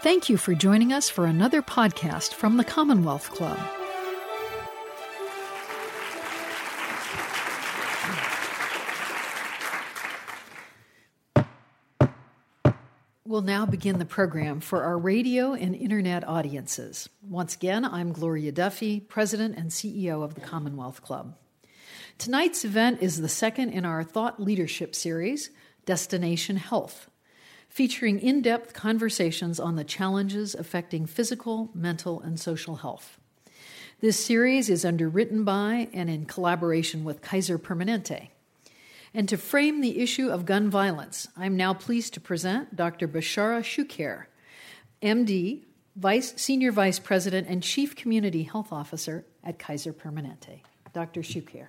Thank you for joining us for another podcast from the Commonwealth Club. We'll now begin the program for our radio and internet audiences. Once again, I'm Gloria Duffy, President and CEO of the Commonwealth Club. Tonight's event is the second in our Thought Leadership series, Destination Health, featuring in depth conversations on the challenges affecting physical, mental, and social health. This series is underwritten by and in collaboration with Kaiser Permanente. And to frame the issue of gun violence, I'm now pleased to present Dr. Bechara Choucair, MD, Vice, Senior Vice President and Chief Community Health Officer at Kaiser Permanente. Dr. Choucair.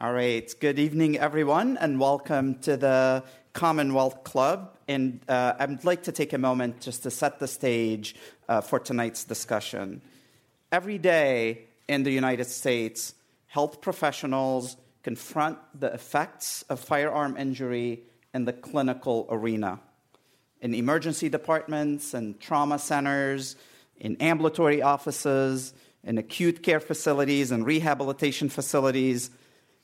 All right. Good evening, everyone, and welcome to the Commonwealth Club. And uh, I'd like to take a moment just to set the stage uh, for tonight's discussion. Every day in the United States, health professionals confront the effects of firearm injury in the clinical arena. In emergency departments and trauma centers, in ambulatory offices, in acute care facilities and rehabilitation facilities,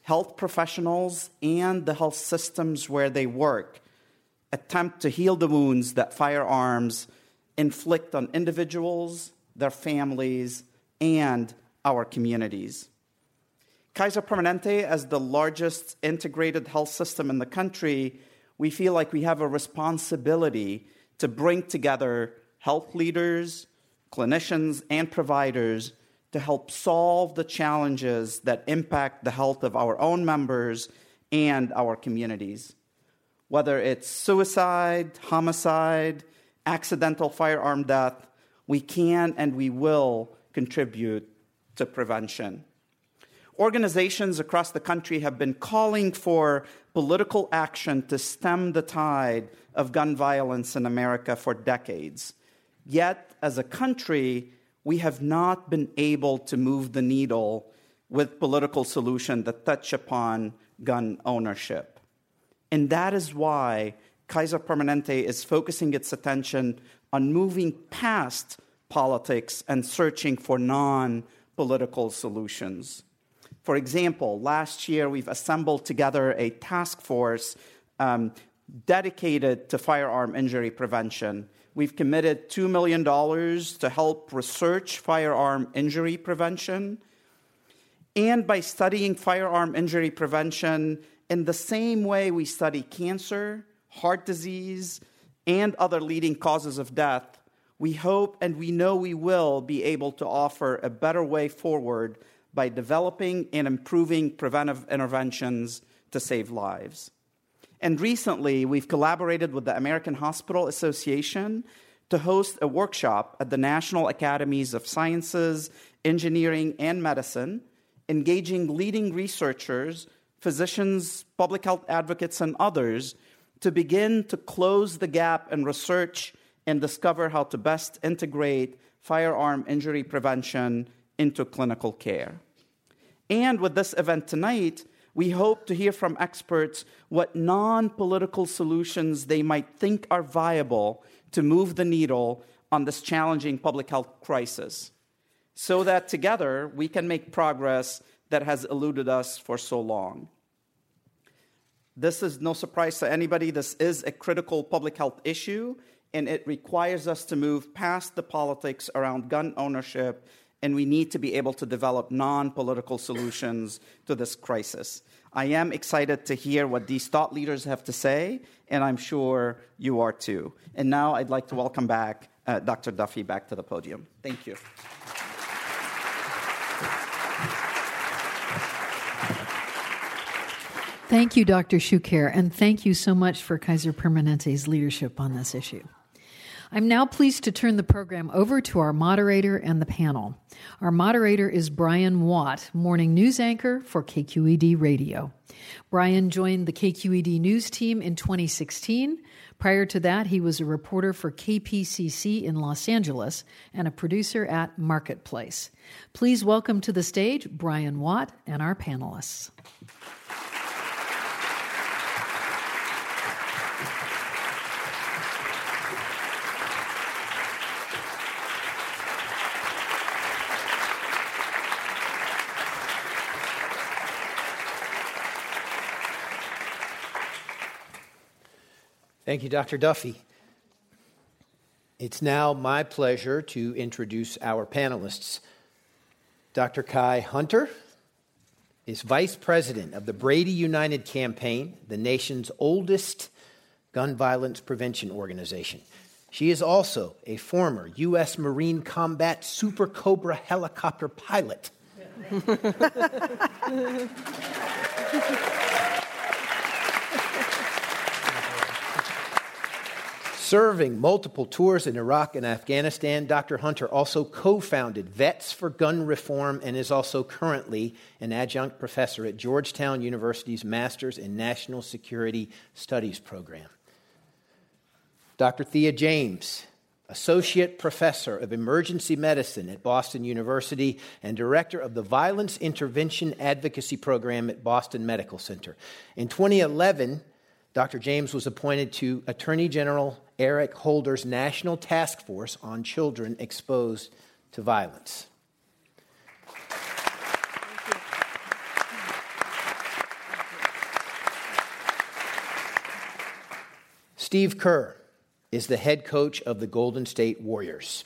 health professionals and the health systems where they work attempt to heal the wounds that firearms inflict on individuals, their families, and our communities. Kaiser Permanente, as the largest integrated health system in the country, we feel like we have a responsibility to bring together health leaders, clinicians, and providers to help solve the challenges that impact the health of our own members and our communities. Whether it's suicide, homicide, accidental firearm death, we can and we will contribute to prevention. Organizations across the country have been calling for political action to stem the tide of gun violence in America for decades. Yet, as a country, we have not been able to move the needle with political solutions that touch upon gun ownership. And that is why Kaiser Permanente is focusing its attention on moving past politics and searching for non political solutions. For example, last year we've assembled together a task force um, dedicated to firearm injury prevention We've committed $2 million to help research firearm injury prevention. And by studying firearm injury prevention in the same way we study cancer, heart disease, and other leading causes of death, we hope and we know we will be able to offer a better way forward by developing and improving preventive interventions to save lives. And recently, we've collaborated with the American Hospital Association to host a workshop at the National Academies of Sciences, Engineering, and Medicine, engaging leading researchers, physicians, public health advocates, and others to begin to close the gap in research and discover how to best integrate firearm injury prevention into clinical care. And with this event tonight, we hope to hear from experts what non political solutions they might think are viable to move the needle on this challenging public health crisis, so that together we can make progress that has eluded us for so long. This is no surprise to anybody. This is a critical public health issue, and it requires us to move past the politics around gun ownership and we need to be able to develop non political solutions to this crisis. I am excited to hear what these thought leaders have to say, and I'm sure you are too. And now I'd like to welcome back uh, Dr. Duffy back to the podium. Thank you. Thank you, Dr. Choucair, and thank you so much for Kaiser Permanente's leadership on this issue. I'm now pleased to turn the program over to our moderator and the panel. Our moderator is Brian Watt, morning news anchor for KQED Radio. Brian joined the KQED news team in 2016. Prior to that, he was a reporter for KPCC in Los Angeles and a producer at Marketplace. Please welcome to the stage Brian Watt and our panelists. Thank you, Dr. Duffy. It's now my pleasure to introduce our panelists. Dr. Kai Hunter is Vice President of the Brady United Campaign, the nation's oldest gun violence prevention organization. She is also a former U.S. Marine Combat Super Cobra helicopter pilot. Serving multiple tours in Iraq and Afghanistan, Dr. Hunter also co founded Vets for Gun Reform and is also currently an adjunct professor at Georgetown University's Masters in National Security Studies program. Dr. Thea James, Associate Professor of Emergency Medicine at Boston University and Director of the Violence Intervention Advocacy Program at Boston Medical Center. In 2011, Dr. James was appointed to Attorney General Eric Holder's National Task Force on Children Exposed to Violence. Steve Kerr is the head coach of the Golden State Warriors.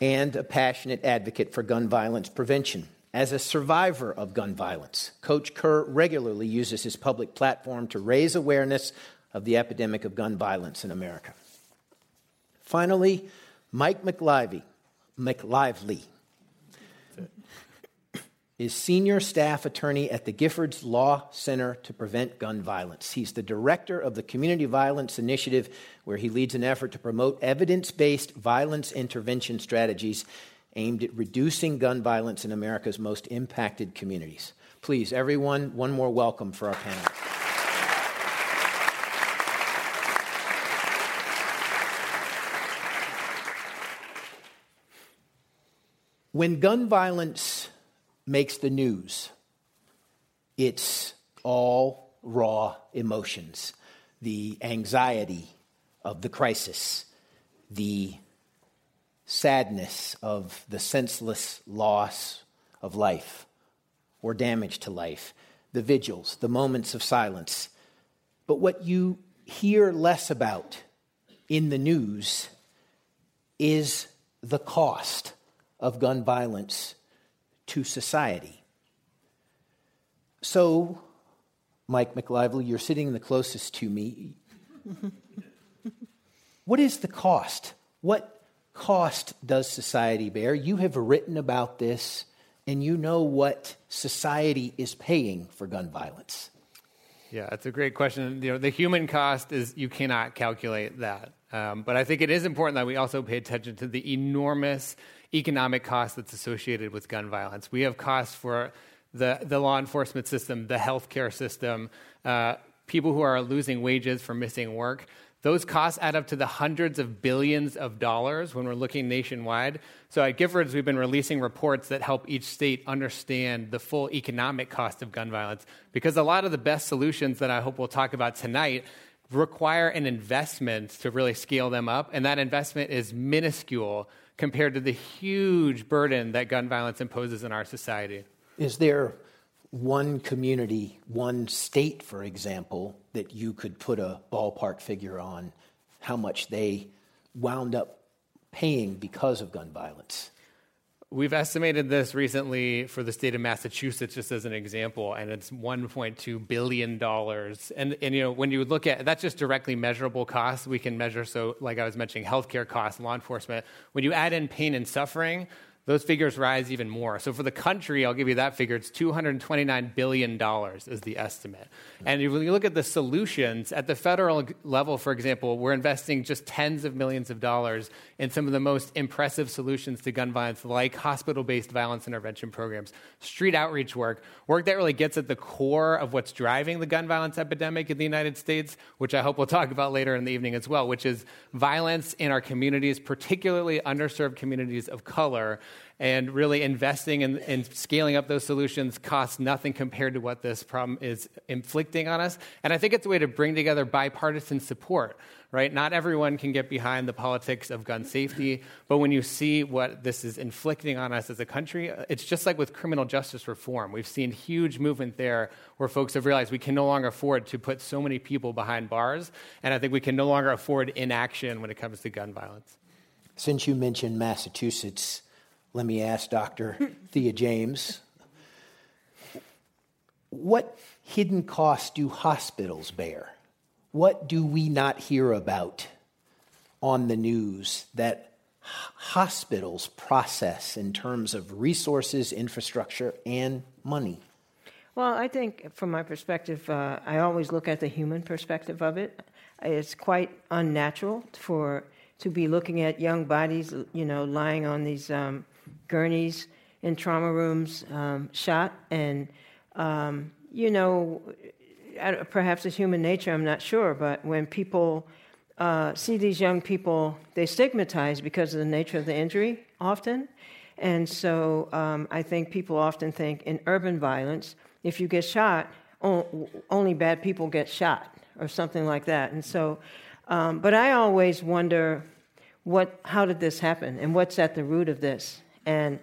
and a passionate advocate for gun violence prevention. As a survivor of gun violence, Coach Kerr regularly uses his public platform to raise awareness of the epidemic of gun violence in America. Finally, Mike McLively, McLively is senior staff attorney at the Giffords Law Center to Prevent Gun Violence. He's the director of the Community Violence Initiative, where he leads an effort to promote evidence based violence intervention strategies aimed at reducing gun violence in America's most impacted communities. Please, everyone, one more welcome for our panel. When gun violence makes the news, it's all raw emotions the anxiety of the crisis, the sadness of the senseless loss of life or damage to life, the vigils, the moments of silence. But what you hear less about in the news is the cost of gun violence to society. So, Mike McLively, you're sitting the closest to me. what is the cost? What cost does society bear? You have written about this and you know what society is paying for gun violence. Yeah, that's a great question. You know, the human cost is you cannot calculate that. Um, but I think it is important that we also pay attention to the enormous economic cost that's associated with gun violence. We have costs for the, the law enforcement system, the healthcare system, uh, people who are losing wages for missing work. Those costs add up to the hundreds of billions of dollars when we're looking nationwide. So at Giffords, we've been releasing reports that help each state understand the full economic cost of gun violence because a lot of the best solutions that I hope we'll talk about tonight require an investment to really scale them up, and that investment is minuscule compared to the huge burden that gun violence imposes in our society. Is there one community, one state, for example, that you could put a ballpark figure on how much they wound up paying because of gun violence? We've estimated this recently for the state of Massachusetts, just as an example, and it's 1.2 billion dollars. And, and you know, when you look at that's just directly measurable costs, we can measure. So, like I was mentioning, healthcare costs, law enforcement. When you add in pain and suffering, those figures rise even more. So for the country, I'll give you that figure. It's $229 billion is the estimate. And when you look at the solutions, at the federal level, for example, we're investing just tens of millions of dollars in some of the most impressive solutions to gun violence, like hospital-based violence intervention programs, street outreach work, work that really gets at the core of what's driving the gun violence epidemic in the United States, which I hope we'll talk about later in the evening as well, which is violence in our communities, particularly underserved communities of color and really investing in, in, scaling up those solutions costs nothing compared to what this problem is inflicting on us. And I think it's a way to bring together bipartisan support, right? Not everyone can get behind the politics of gun safety, but when you see what this is inflicting on us as a country, it's just like with criminal justice reform. We've seen huge movement there where folks have realized we can no longer afford to put so many people behind bars, and I think we can no longer afford inaction when it comes to gun violence. Since you mentioned Massachusetts, let me ask Dr. Thea James what hidden costs do hospitals bear? What do we not hear about on the news that hospitals process in terms of resources, infrastructure, and money? Well, I think from my perspective, uh, I always look at the human perspective of it. It's quite unnatural for to be looking at young bodies, you know, lying on these um, gurneys in trauma rooms, um, shot, and um, you know, perhaps it's human nature. I'm not sure, but when people uh, see these young people, they stigmatize because of the nature of the injury often, and so um, I think people often think in urban violence, if you get shot, only bad people get shot or something like that, and so. Um, but I always wonder what, how did this happen and what's at the root of this? And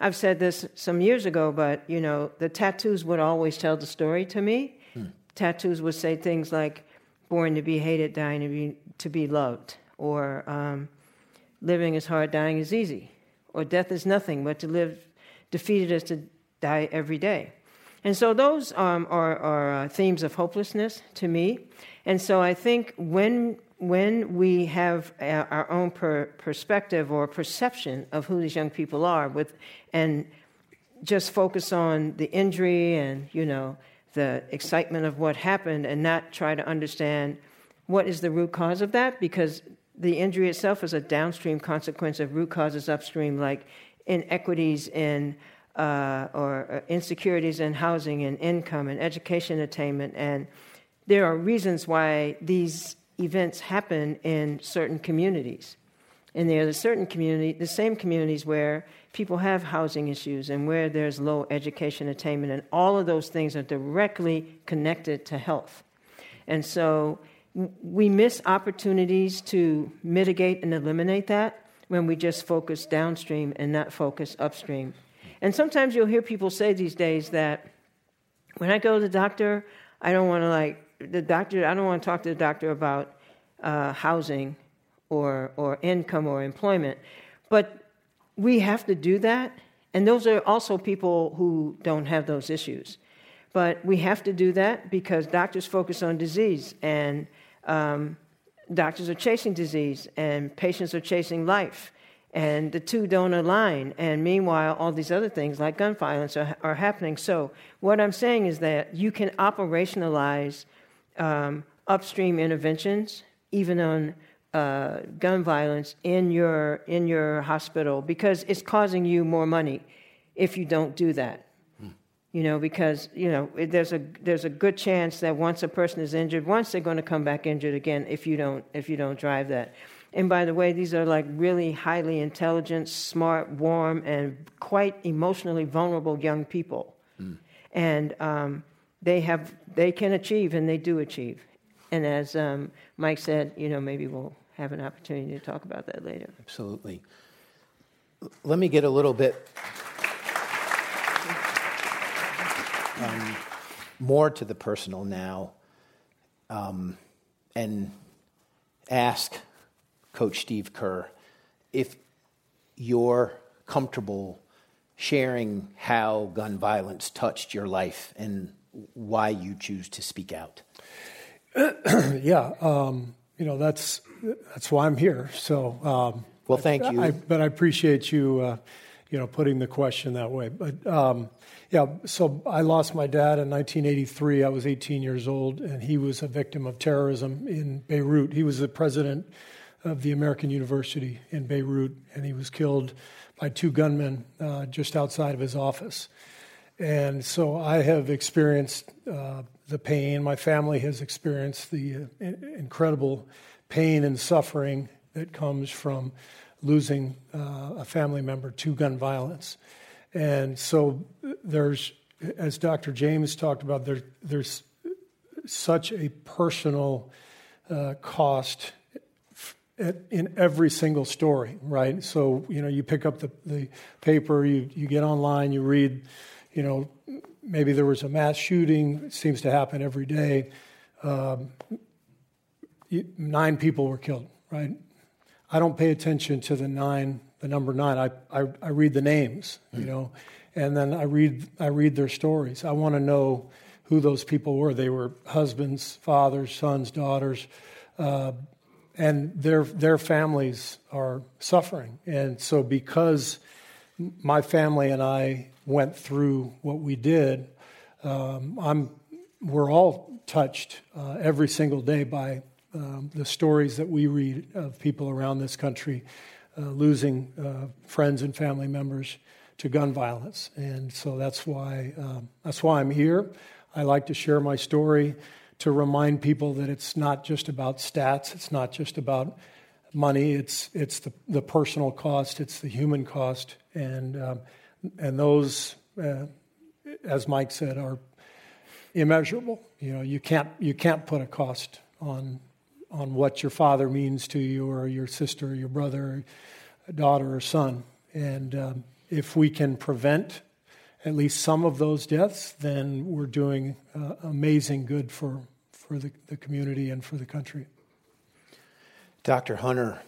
I've said this some years ago, but you know, the tattoos would always tell the story to me. Hmm. Tattoos would say things like "born to be hated, dying to be to be loved," or um, "living is hard, dying is easy," or "death is nothing but to live defeated is to die every day." And so those um, are, are uh, themes of hopelessness to me. And so I think when when we have our own per perspective or perception of who these young people are with and just focus on the injury and you know the excitement of what happened and not try to understand what is the root cause of that because the injury itself is a downstream consequence of root causes upstream like inequities in uh, or uh, insecurities in housing and income and education attainment. And there are reasons why these events happen in certain communities. And there are certain community, the same communities where people have housing issues and where there's low education attainment, and all of those things are directly connected to health. And so we miss opportunities to mitigate and eliminate that when we just focus downstream and not focus upstream. And sometimes you'll hear people say these days that when I go to the doctor, I don't want to like the doctor, I don't want to talk to the doctor about uh, housing or, or income or employment. But we have to do that. And those are also people who don't have those issues. But we have to do that because doctors focus on disease, and um, doctors are chasing disease, and patients are chasing life. And the two don't align. And meanwhile, all these other things like gun violence are, are happening. So, what I'm saying is that you can operationalize um, upstream interventions, even on uh, gun violence, in your, in your hospital because it's causing you more money if you don't do that. Hmm. You know, because you know there's a there's a good chance that once a person is injured, once they're going to come back injured again if you don't if you don't drive that. And by the way, these are like really highly intelligent, smart, warm, and quite emotionally vulnerable young people. Mm. And um, they have they can achieve and they do achieve. And as um, Mike said, you know, maybe we'll have an opportunity to talk about that later. Absolutely. Let me get a little bit um, more to the personal now um, and ask Coach Steve Kerr if you're comfortable sharing how gun violence touched your life and why you choose to speak out. yeah, um, you know that's that's why I'm here. So, um, well, thank you. I, but I appreciate you uh, you know, putting the question that way. But um, yeah, so I lost my dad in 1983. I was 18 years old, and he was a victim of terrorism in Beirut. He was the president of the American University in Beirut, and he was killed by two gunmen uh, just outside of his office. And so I have experienced uh, the pain. My family has experienced the uh, incredible pain and suffering that comes from losing uh, a family member to gun violence. And so there's, as Dr. James talked about, there, there's such a personal uh, cost in every single story, right? So, you know, you pick up the, the paper, you, you get online, you read, you know, maybe there was a mass shooting, it seems to happen every day. Um, nine people were killed, right? I don't pay attention to the nine, the number nine. I, I, I read the names, you know, and then I read, I read their stories. I want to know who those people were. They were husbands, fathers, sons, daughters, uh, and their, their families are suffering. And so, because my family and I went through what we did, um, I'm, we're all touched uh, every single day by um, the stories that we read of people around this country uh, losing uh, friends and family members to gun violence, and so that's why um, that's why I'm here. I like to share my story to remind people that it's not just about stats, it's not just about money, it's it's the, the personal cost, it's the human cost, and um, and those, uh, as Mike said, are immeasurable. You know, you can't you can't put a cost on on what your father means to you, or your sister, or your brother, or daughter, or son. And um, if we can prevent at least some of those deaths, then we're doing uh, amazing good for, for the, the community and for the country. Dr. Hunter,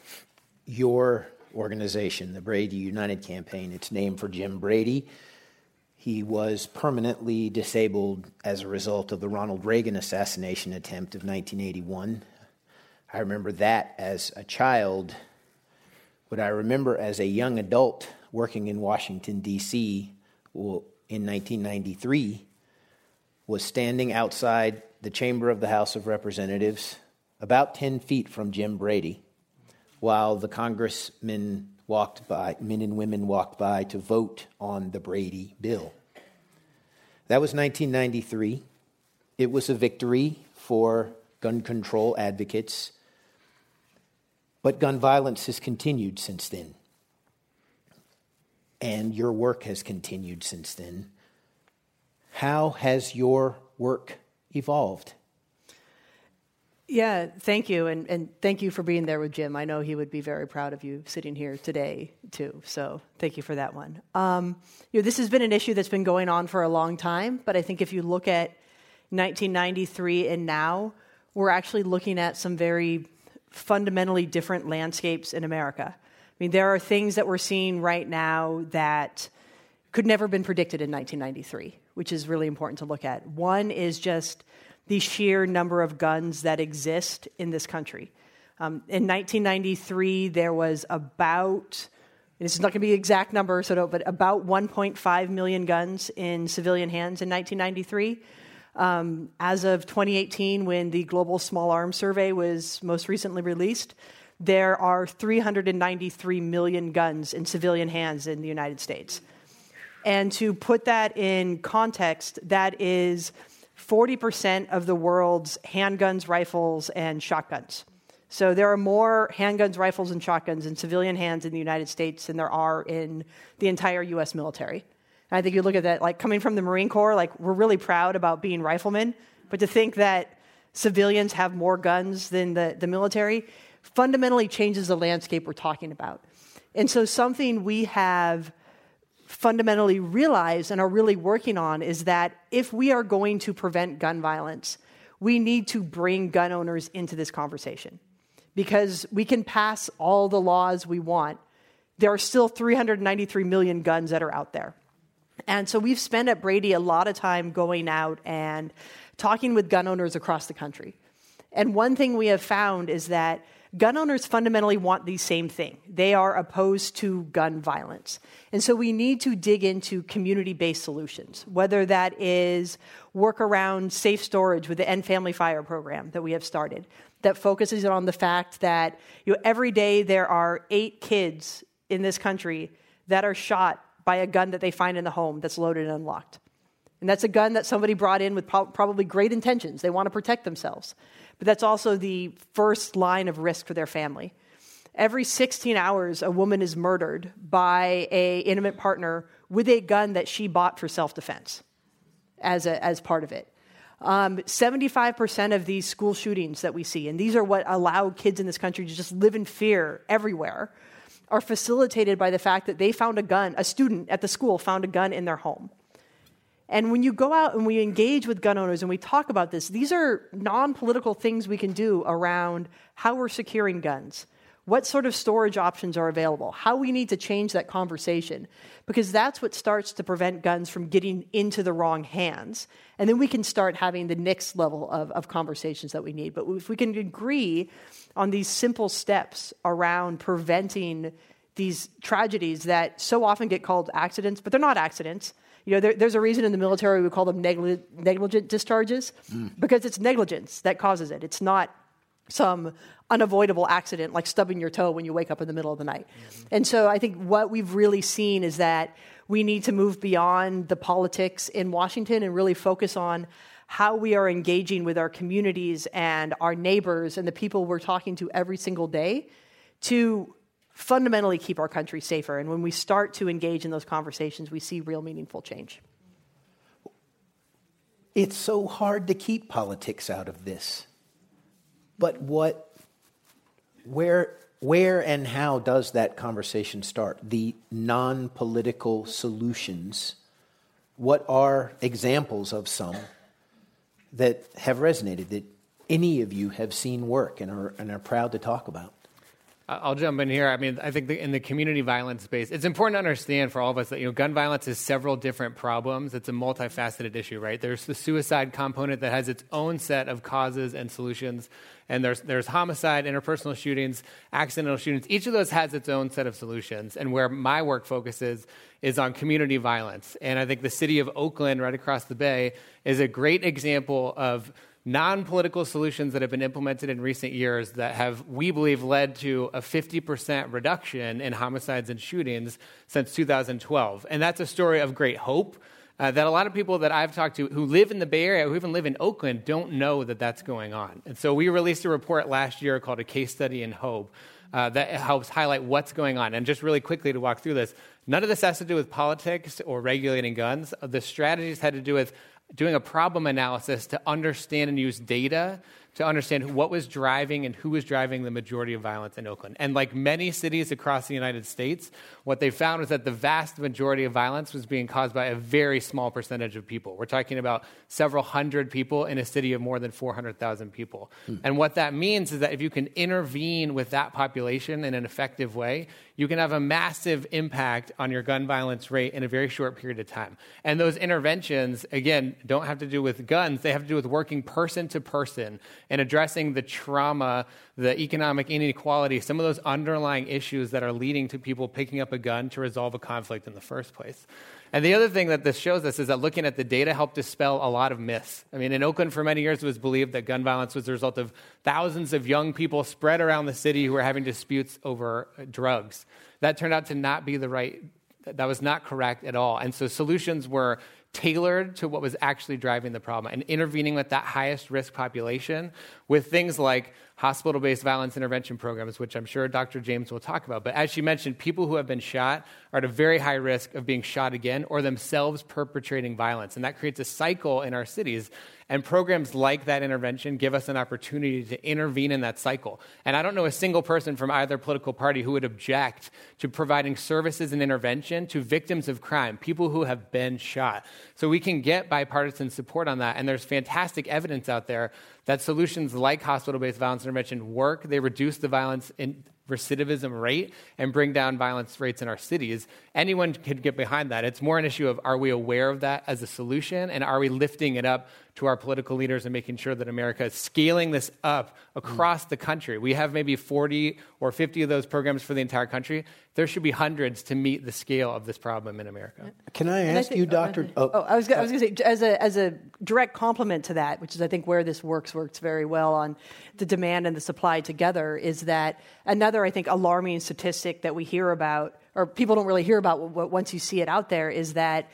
your organization, the Brady United Campaign, it's named for Jim Brady. He was permanently disabled as a result of the Ronald Reagan assassination attempt of 1981. I remember that as a child. What I remember as a young adult working in Washington, D.C. in 1993 was standing outside the chamber of the House of Representatives, about 10 feet from Jim Brady, while the congressmen walked by, men and women walked by to vote on the Brady bill. That was 1993. It was a victory for gun control advocates but gun violence has continued since then. And your work has continued since then. How has your work evolved? Yeah, thank you. And, and thank you for being there with Jim. I know he would be very proud of you sitting here today, too. So thank you for that one. Um, you know, this has been an issue that's been going on for a long time, but I think if you look at 1993 and now, we're actually looking at some very fundamentally different landscapes in America. I mean, there are things that we're seeing right now that could never have been predicted in 1993, which is really important to look at. One is just the sheer number of guns that exist in this country. Um, in 1993, there was about, this is not going to be exact number, so but about 1.5 million guns in civilian hands in 1993. Um, as of 2018, when the Global Small Arms Survey was most recently released, there are 393 million guns in civilian hands in the United States. And to put that in context, that is 40% of the world's handguns, rifles, and shotguns. So there are more handguns, rifles, and shotguns in civilian hands in the United States than there are in the entire US military. And I think you look at that, like coming from the Marine Corps, like we're really proud about being riflemen, but to think that civilians have more guns than the, the military fundamentally changes the landscape we're talking about. And so, something we have fundamentally realize and are really working on is that if we are going to prevent gun violence, we need to bring gun owners into this conversation. Because we can pass all the laws we want, there are still 393 million guns that are out there. And so we've spent at Brady a lot of time going out and talking with gun owners across the country. And one thing we have found is that gun owners fundamentally want the same thing. They are opposed to gun violence. And so we need to dig into community based solutions, whether that is work around safe storage with the End Family Fire program that we have started, that focuses on the fact that you know, every day there are eight kids in this country that are shot by a gun that they find in the home that's loaded and unlocked. And that's a gun that somebody brought in with pro- probably great intentions. They want to protect themselves. But that's also the first line of risk for their family. Every 16 hours, a woman is murdered by a intimate partner with a gun that she bought for self-defense as, a, as part of it. Um, 75% of these school shootings that we see, and these are what allow kids in this country to just live in fear everywhere, are facilitated by the fact that they found a gun, a student at the school found a gun in their home. And when you go out and we engage with gun owners and we talk about this, these are non political things we can do around how we're securing guns, what sort of storage options are available, how we need to change that conversation, because that's what starts to prevent guns from getting into the wrong hands. And then we can start having the next level of, of conversations that we need. But if we can agree on these simple steps around preventing these tragedies that so often get called accidents, but they're not accidents. You know, there, there's a reason in the military we call them negli- negligent discharges mm. because it's negligence that causes it. It's not some unavoidable accident like stubbing your toe when you wake up in the middle of the night. Mm-hmm. And so I think what we've really seen is that we need to move beyond the politics in Washington and really focus on how we are engaging with our communities and our neighbors and the people we're talking to every single day to fundamentally keep our country safer. And when we start to engage in those conversations, we see real meaningful change. It's so hard to keep politics out of this. But what, where, where and how does that conversation start? The non political solutions. What are examples of some that have resonated, that any of you have seen work and are, and are proud to talk about? I'll jump in here. I mean, I think the, in the community violence space, it's important to understand for all of us that you know gun violence is several different problems. It's a multifaceted issue, right? There's the suicide component that has its own set of causes and solutions, and there's there's homicide, interpersonal shootings, accidental shootings. Each of those has its own set of solutions. And where my work focuses is on community violence. And I think the city of Oakland, right across the bay, is a great example of non political solutions that have been implemented in recent years that have, we believe, led to a 50% reduction in homicides and shootings since 2012. And that's a story of great hope. Uh, that a lot of people that I've talked to who live in the Bay Area, who even live in Oakland, don't know that that's going on. And so we released a report last year called A Case Study in Hope uh, that helps highlight what's going on. And just really quickly to walk through this, none of this has to do with politics or regulating guns. The strategies had to do with doing a problem analysis to understand and use data to understand what was driving and who was driving the majority of violence in Oakland. And like many cities across the United States, what they found was that the vast majority of violence was being caused by a very small percentage of people. We're talking about several hundred people in a city of more than 400,000 people. Hmm. And what that means is that if you can intervene with that population in an effective way, you can have a massive impact on your gun violence rate in a very short period of time. And those interventions, again, don't have to do with guns, they have to do with working person to person and addressing the trauma, the economic inequality, some of those underlying issues that are leading to people picking up a gun to resolve a conflict in the first place. And the other thing that this shows us is that looking at the data helped dispel a lot of myths. I mean, in Oakland, for many years, it was believed that gun violence was the result of thousands of young people spread around the city who were having disputes over uh, drugs. That turned out to not be the right, that was not correct at all. And so solutions were tailored to what was actually driving the problem and intervening with that highest risk population with things like hospital based violence intervention programs, which I'm sure Dr. James will talk about. But as she mentioned, people who have been shot are at a very high risk of being shot again or themselves perpetrating violence. And that creates a cycle in our cities. And programs like that intervention give us an opportunity to intervene in that cycle. And I don't know a single person from either political party who would object to providing services and intervention to victims of crime, people who have been shot. So we can get bipartisan support on that. And there's fantastic evidence out there that solutions like hospital based violence intervention work. They reduce the violence in recidivism rate and bring down violence rates in our cities. Anyone could get behind that. It's more an issue of are we aware of that as a solution and are we lifting it up to our political leaders and making sure that America is scaling this up across the country. We have maybe 40 or 50 of those programs for the entire country. There should be hundreds to meet the scale of this problem in America. Can I ask I think, you, Doctor? Oh, oh, I was, going to say, as a, as a direct complement to that, which is I think where this works works very well on the demand and the supply together, is that another I think alarming statistic that we hear about, or people don't really hear about once you see it out there, is that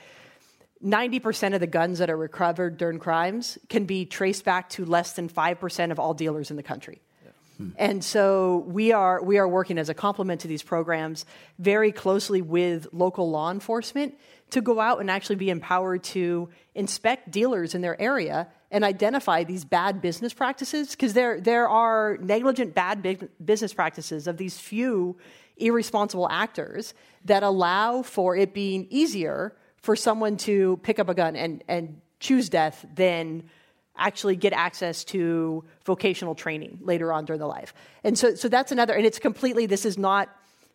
90% of the guns that are recovered during crimes can be traced back to less than 5% of all dealers in the country. Hmm. And so we are, we are working as a complement to these programs very closely with local law enforcement to go out and actually be empowered to inspect dealers in their area and identify these bad business practices because there, there are negligent bad business practices of these few irresponsible actors that allow for it being easier for someone to pick up a gun and, and choose death than actually get access to vocational training later on during the life. And so, so that's another, and it's completely, this is not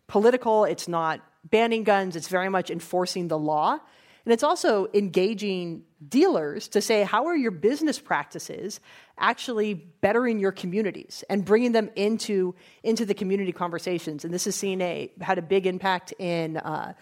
political, it's not banning guns, it's very much enforcing the law. And it's also engaging dealers to say, how are your business practices actually bettering your communities and bringing them into, into the community conversations? And this has seen a, had a big impact in uh,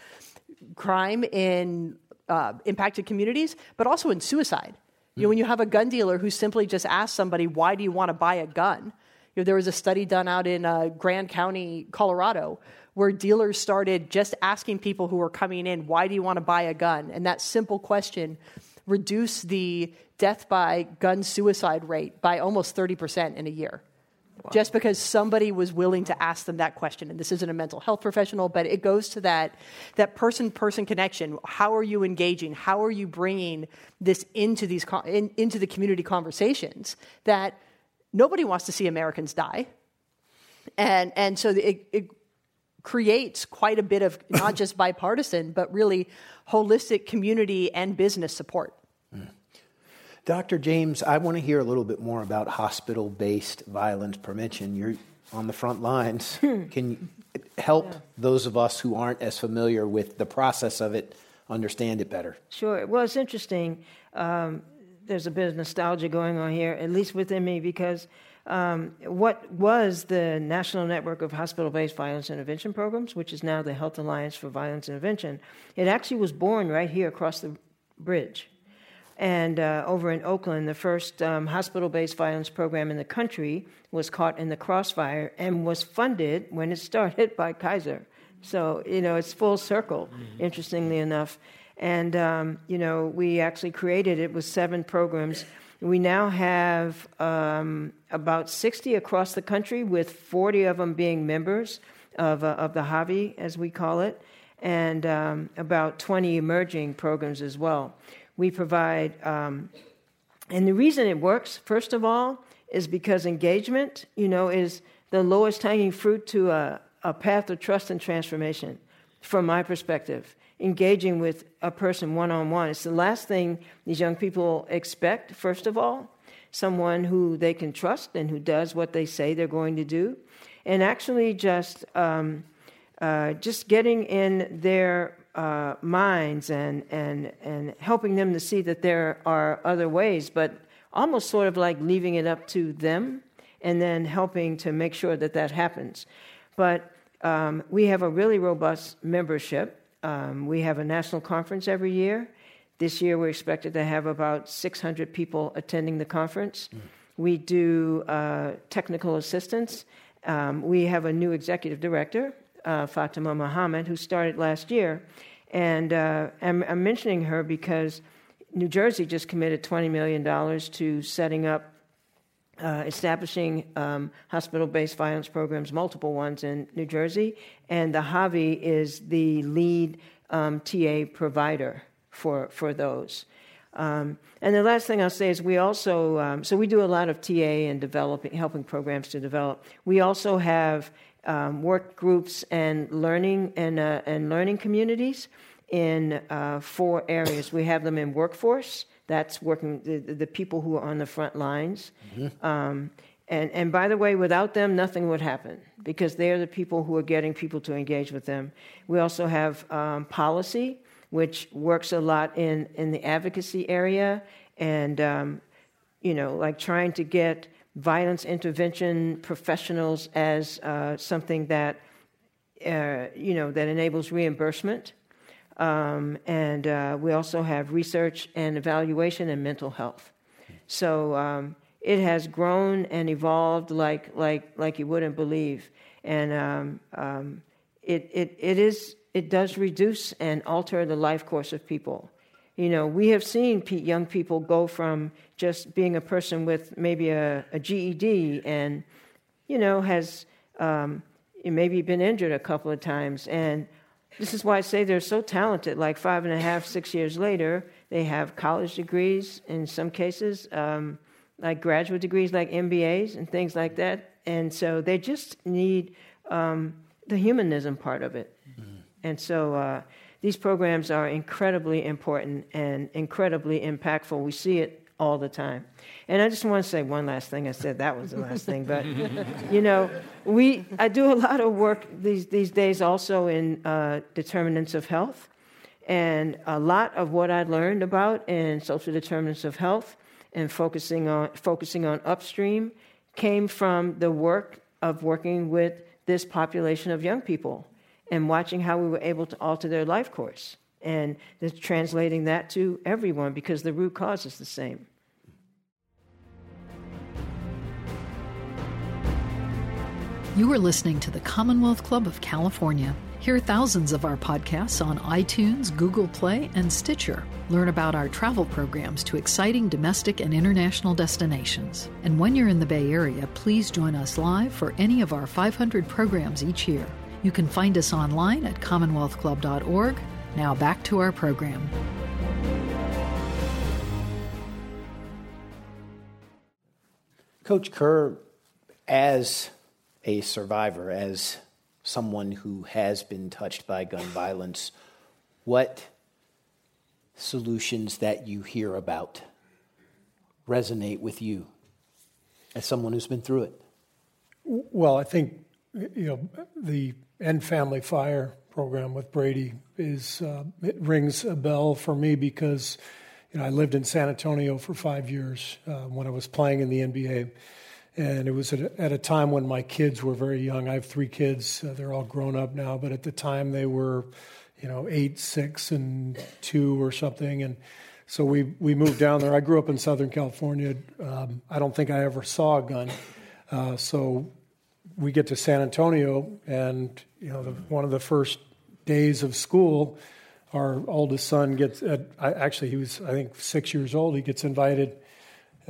crime in uh, impacted communities, but also in suicide. You know, when you have a gun dealer who simply just asks somebody, "Why do you want to buy a gun?" You know, there was a study done out in uh, Grand County, Colorado, where dealers started just asking people who were coming in, "Why do you want to buy a gun?" And that simple question reduced the death by gun suicide rate by almost 30% in a year. Just because somebody was willing to ask them that question. And this isn't a mental health professional, but it goes to that, that person person connection. How are you engaging? How are you bringing this into, these, in, into the community conversations that nobody wants to see Americans die? And, and so it, it creates quite a bit of not just bipartisan, but really holistic community and business support. Dr. James, I want to hear a little bit more about hospital based violence prevention. You're on the front lines. Can you help yeah. those of us who aren't as familiar with the process of it understand it better? Sure. Well, it's interesting. Um, there's a bit of nostalgia going on here, at least within me, because um, what was the National Network of Hospital Based Violence Intervention Programs, which is now the Health Alliance for Violence Intervention, it actually was born right here across the bridge and uh, over in Oakland, the first um, hospital based violence program in the country was caught in the crossfire and was funded when it started by Kaiser. So, you know, it's full circle, mm-hmm. interestingly enough. And, um, you know, we actually created it with seven programs. We now have um, about 60 across the country, with 40 of them being members of, uh, of the HAVI, as we call it, and um, about 20 emerging programs as well we provide. Um, and the reason it works, first of all, is because engagement, you know, is the lowest hanging fruit to a, a path of trust and transformation, from my perspective. Engaging with a person one on one. It's the last thing these young people expect, first of all. Someone who they can trust and who does what they say they're going to do. And actually, just, um, uh, just getting in their uh, minds and, and, and helping them to see that there are other ways, but almost sort of like leaving it up to them and then helping to make sure that that happens. But um, we have a really robust membership. Um, we have a national conference every year. This year, we're expected to have about 600 people attending the conference. Mm. We do uh, technical assistance. Um, we have a new executive director, uh, Fatimah Muhammad, who started last year. And uh, I'm, I'm, mentioning her because New Jersey just committed $20 million to setting up, uh, establishing um, hospital based violence programs, multiple ones in New Jersey. And the HAVI is the lead um, TA provider for, for those. Um, and the last thing I'll say is we also, um, so we do a lot of TA and developing, helping programs to develop. We also have um, work groups and learning and, uh, and learning communities in uh, four areas. We have them in workforce, that's working the, the people who are on the front lines. Mm-hmm. Um, and, and by the way, without them, nothing would happen because they're the people who are getting people to engage with them. We also have um, policy, which works a lot in, in the advocacy area and, um, you know, like trying to get violence intervention professionals as uh, something that, uh, you know, that enables reimbursement. Um, and uh, we also have research and evaluation and mental health. So, um, it has grown and evolved like like like you wouldn't believe, and um, um, it it it is it does reduce and alter the life course of people. You know, we have seen young people go from just being a person with maybe a, a GED and, you know, has um, maybe been injured a couple of times. And this is why I say they're so talented. Like five and a half, six years later, they have college degrees in some cases. Um, like graduate degrees like MBAs and things like that. And so they just need um, the humanism part of it. Mm-hmm. And so uh, these programs are incredibly important and incredibly impactful. We see it all the time. And I just want to say one last thing. I said that was the last thing, but you know, we I do a lot of work these these days also in uh, determinants of health, and a lot of what I learned about in social determinants of health and focusing on, focusing on upstream came from the work of working with this population of young people and watching how we were able to alter their life course and translating that to everyone because the root cause is the same. You are listening to the Commonwealth Club of California. Hear thousands of our podcasts on iTunes, Google Play, and Stitcher. Learn about our travel programs to exciting domestic and international destinations. And when you're in the Bay Area, please join us live for any of our 500 programs each year. You can find us online at commonwealthclub.org. Now back to our program. Coach Kerr, as a survivor, as someone who has been touched by gun violence, what solutions that you hear about resonate with you as someone who's been through it? Well, I think you know the End Family Fire program with Brady is uh, it rings a bell for me because you know I lived in San Antonio for five years uh, when I was playing in the NBA and it was at a, at a, time when my kids were very young. I have three kids; uh, they're all grown up now, but at the time they were, you know, eight, six, and two or something. And so we we moved down there. I grew up in Southern California. Um, I don't think I ever saw a gun. Uh, so we get to San Antonio, and you know, the, one of the first days of school, our oldest son gets. Uh, actually, he was I think six years old. He gets invited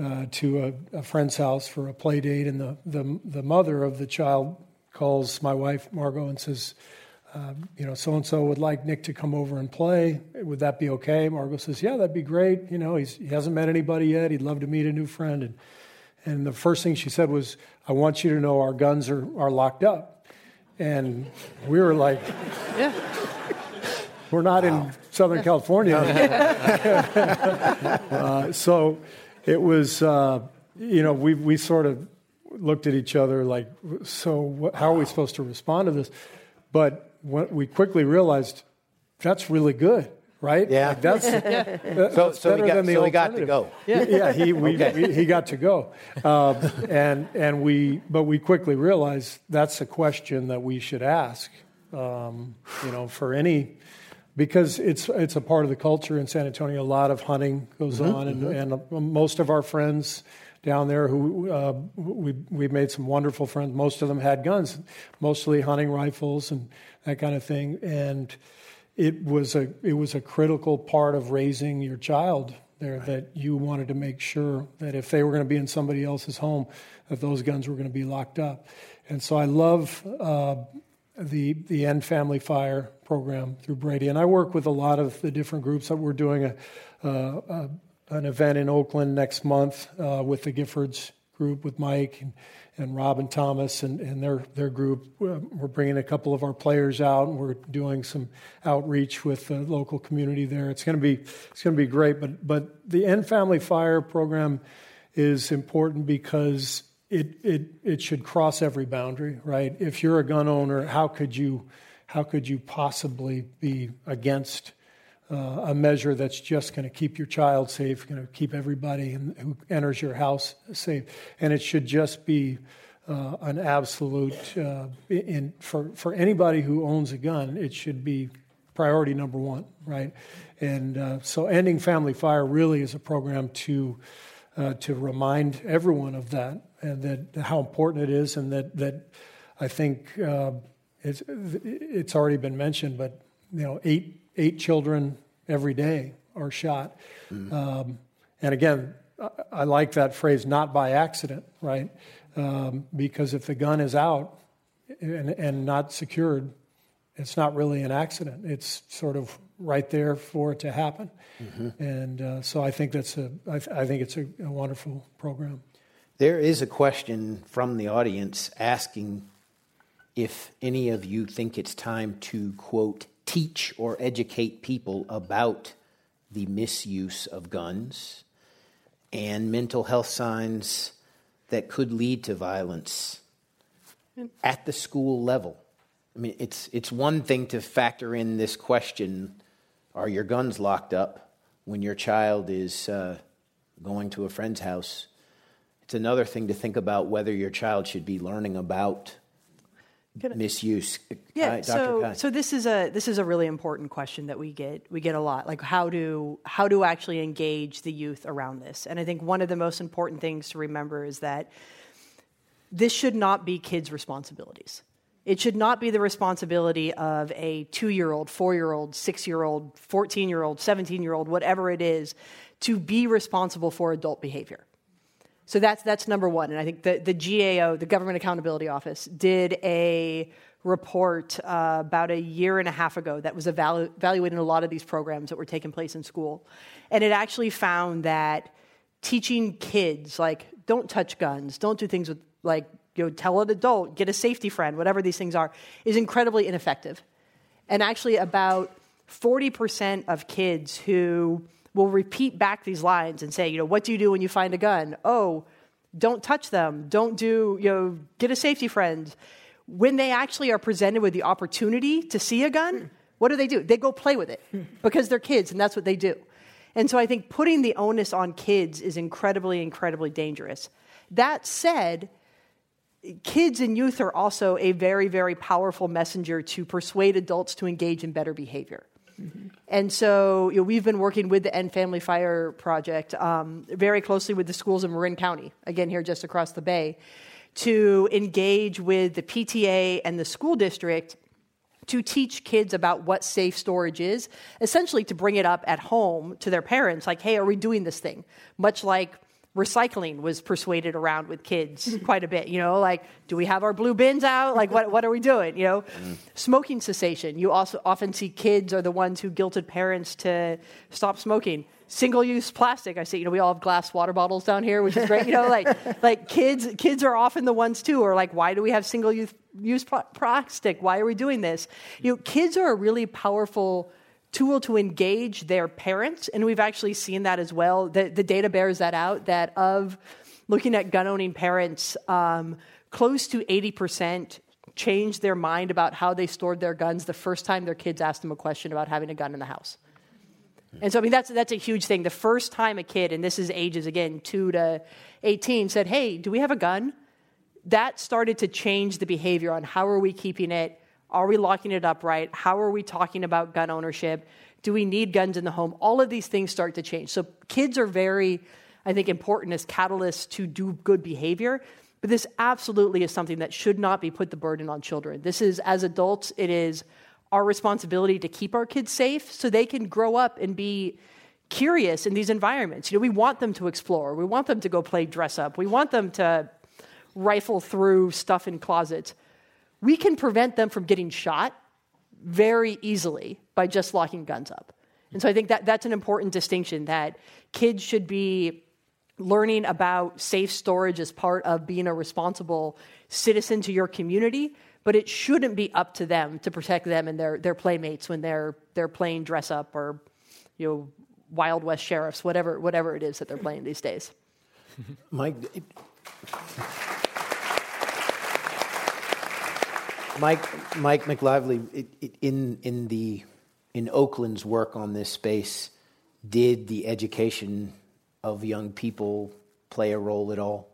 uh, to a, a, friend's house for a play date, and the, the, the mother of the child calls my wife Margot and says, uh, you know, so and so would like Nick to come over and play. Would that be okay? Margot says, yeah, that'd be great. You know, he's, he hasn't met anybody yet. He'd love to meet a new friend. And, and the first thing she said was, I want you to know our guns are, are locked up. And we were like, yeah. we're not wow. in Southern California. uh, so it was, uh, you know, we, we sort of looked at each other like, so what, how are we supposed to respond to this? But we quickly realized that's really good right? Yeah, like that's, yeah. That, so, so better got, than the so he got to go. Yeah, yeah he we, okay. we, he got to go, um, and and we but we quickly realized that's a question that we should ask. Um, you know, for any because it's it's a part of the culture in San Antonio. A lot of hunting goes mm-hmm, on, and, mm-hmm. and uh, most of our friends down there who uh, we we made some wonderful friends. Most of them had guns, mostly hunting rifles and that kind of thing. And it was a it was a critical part of raising your child there right. that you wanted to make sure that if they were going to be in somebody else's home, that those guns were going to be locked up. And so I love. Uh, the the End Family Fire program through Brady, and I work with a lot of the different groups. That we're doing a, a an event in Oakland next month uh, with the Giffords group with Mike and, and Robyn Thomas and, and their their group. Um, we're bringing a couple of our players out, and we're doing some outreach with the local community there. It's going to be it's going to be great. But but the End Family Fire program is important because it, it, it should cross every boundary, right? If you're a gun owner, how could you, how could you possibly be against uh, a measure that's just going to keep your child safe, going to keep everybody in, who enters your house safe? And it should just be uh, an absolute, uh, in, for, for anybody who owns a gun, it should be priority number one, right? And uh, so ending family fire really is a program to, uh, to remind everyone of that and that how important it is, and that that I think uh, it's it's already been mentioned, but you know, eight eight children every day are shot, mm. um, and again, I, I, like that phrase, not by accident, right? Um, because if the gun is out and, and not secured, it's not really an accident. It's sort of right there for it to happen, mm-hmm. and uh, so I think that's a I, I think it's a, a wonderful program. There is a question from the audience asking if any of you think it's time to, quote, teach or educate people about the misuse of guns and mental health signs that could lead to violence at the school level. I mean, it's, it's one thing to factor in this question are your guns locked up when your child is uh, going to a friend's house? It's another thing to think about whether your child should be learning about misuse. Yeah, uh, so so this is a this is a really important question that we get we get a lot. Like how do how to actually engage the youth around this? And I think one of the most important things to remember is that this should not be kids' responsibilities. It should not be the responsibility of a two year old, four year old, six year old, 14 year old, 17 year old, whatever it is, to be responsible for adult behavior. So that's, that's number one. And I think the, the GAO, the Government Accountability Office, did a report uh, about a year and a half ago that was evalu- evaluating a lot of these programs that were taking place in school. And it actually found that teaching kids, like, don't touch guns, don't do things with, like, you know, tell an adult, get a safety friend, whatever these things are, is incredibly ineffective. And actually, about 40% of kids who will repeat back these lines and say, you know, what do you do when you find a gun? Oh, don't touch them. Don't do, you know, get a safety friend. When they actually are presented with the opportunity to see a gun, what do they do? They go play with it because they're kids and that's what they do. And so I think putting the onus on kids is incredibly, incredibly dangerous. That said, kids and youth are also a very, very powerful messenger to persuade adults to engage in better behavior. Mm-hmm. And so you know, we've been working with the End Family Fire Project um, very closely with the schools in Marin County, again, here just across the bay, to engage with the PTA and the school district to teach kids about what safe storage is, essentially to bring it up at home to their parents, like, hey, are we doing this thing? Much like recycling was persuaded around with kids quite a bit. You know, like, do we have our blue bins out? Like, what, what are we doing? You know, mm. smoking cessation. You also often see kids are the ones who guilted parents to stop smoking. Single use plastic. I see, you know, we all have glass water bottles down here, which is great. You know, like, like kids, kids are often the ones too, or like, why do we have single use, use plastic? Why are we doing this? You know, kids are a really powerful tool to engage their parents. And we've actually seen that as well. The, the data bears that out that of looking at gun owning parents, um, close to 80% changed their mind about how they stored their guns the first time their kids asked them a question about having a gun in the house. And so, I mean, that's, that's a huge thing. The first time a kid, and this is ages again, 2 to 18, said, Hey, do we have a gun? That started to change the behavior on how are we keeping it are we locking it up right? How are we talking about gun ownership? Do we need guns in the home? All of these things start to change. So kids are very, I think, important as catalysts to do good behavior. But this absolutely is something that should not be put the burden on children. This is, as adults, it is our responsibility to keep our kids safe so they can grow up and be curious in these environments. You know, we want them to explore. We want them to go play dress up. We want them to rifle through stuff in closets we can prevent them from getting shot very easily by just locking guns up. And so I think that that's an important distinction that kids should be learning about safe storage as part of being a responsible citizen to your community, but it shouldn't be up to them to protect them and their, their playmates when they're they're playing dress up or you know Wild West sheriffs, whatever whatever it is that they're playing these days. Mike Mike, Mike McLively, it, it, in, in, the, in Oakland's work on this space, did the education of young people play a role at all?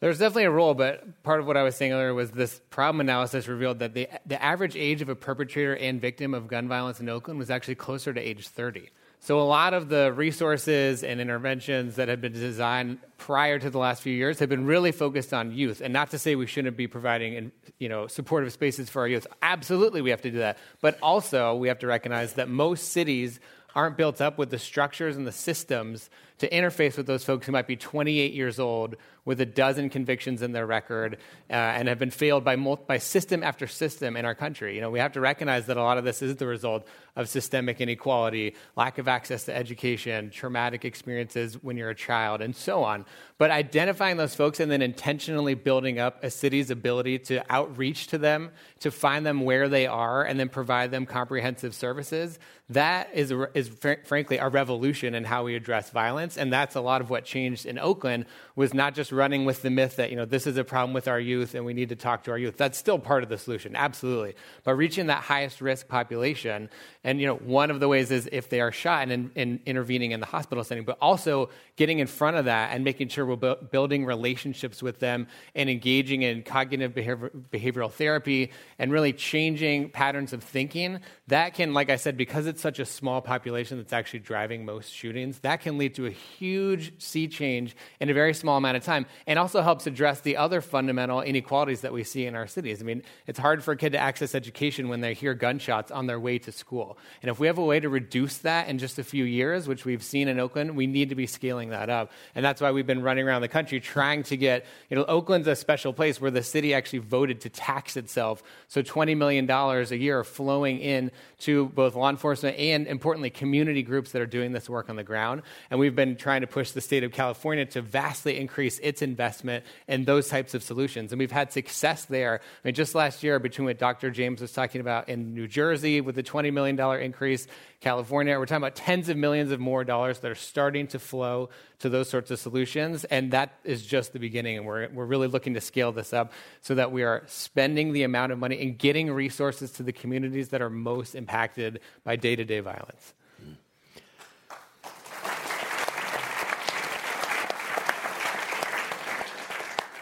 There's definitely a role, but part of what I was saying earlier was this problem analysis revealed that the, the average age of a perpetrator and victim of gun violence in Oakland was actually closer to age 30. So a lot of the resources and interventions that have been designed prior to the last few years have been really focused on youth. And not to say we shouldn't be providing you know, supportive spaces for our youth. Absolutely, we have to do that. But also, we have to recognize that most cities aren't built up with the structures and the systems to interface with those folks who might be 28 years old with a dozen convictions in their record uh, and have been failed by, by system after system in our country. You know, we have to recognize that a lot of this is the result of systemic inequality, lack of access to education, traumatic experiences when you're a child, and so on. But identifying those folks and then intentionally building up a city's ability to outreach to them, to find them where they are, and then provide them comprehensive services, that is, is fr- frankly a revolution in how we address violence and that's a lot of what changed in Oakland was not just running with the myth that, you know, this is a problem with our youth and we need to talk to our youth. That's still part of the solution, absolutely. But reaching that highest risk population, and, you know, one of the ways is if they are shot and, and intervening in the hospital setting, but also getting in front of that and making sure we're bu- building relationships with them and engaging in cognitive behavior, behavioral therapy and really changing patterns of thinking, that can, like I said, because it's such a small population that's actually driving most shootings, that can lead to a huge sea change in a very small amount of time and also helps address the other fundamental inequalities that we see in our cities. I mean, it's hard for a kid to access education when they hear gunshots on their way to school. And if we have a way to reduce that in just a few years, which we've seen in Oakland, we need to be scaling that up. And that's why we've been running around the country trying to get, you know, Oakland's a special place where the city actually voted to tax itself. So $20 million a year are flowing in to both law enforcement and, importantly, community groups that are doing this work on the ground. And we've been trying to push the state of California to vastly increase its investment in those types of solutions. And we've had success there. I mean, just last year, between what Dr. James was talking about in New Jersey with the $20 million increase, California, we're talking about tens of millions of more dollars that are starting to flow to those sorts of solutions. And that is just the beginning. And we're, we're really looking to scale this up so that we are spending the amount of money and getting resources to the communities that are most impacted by day to day violence.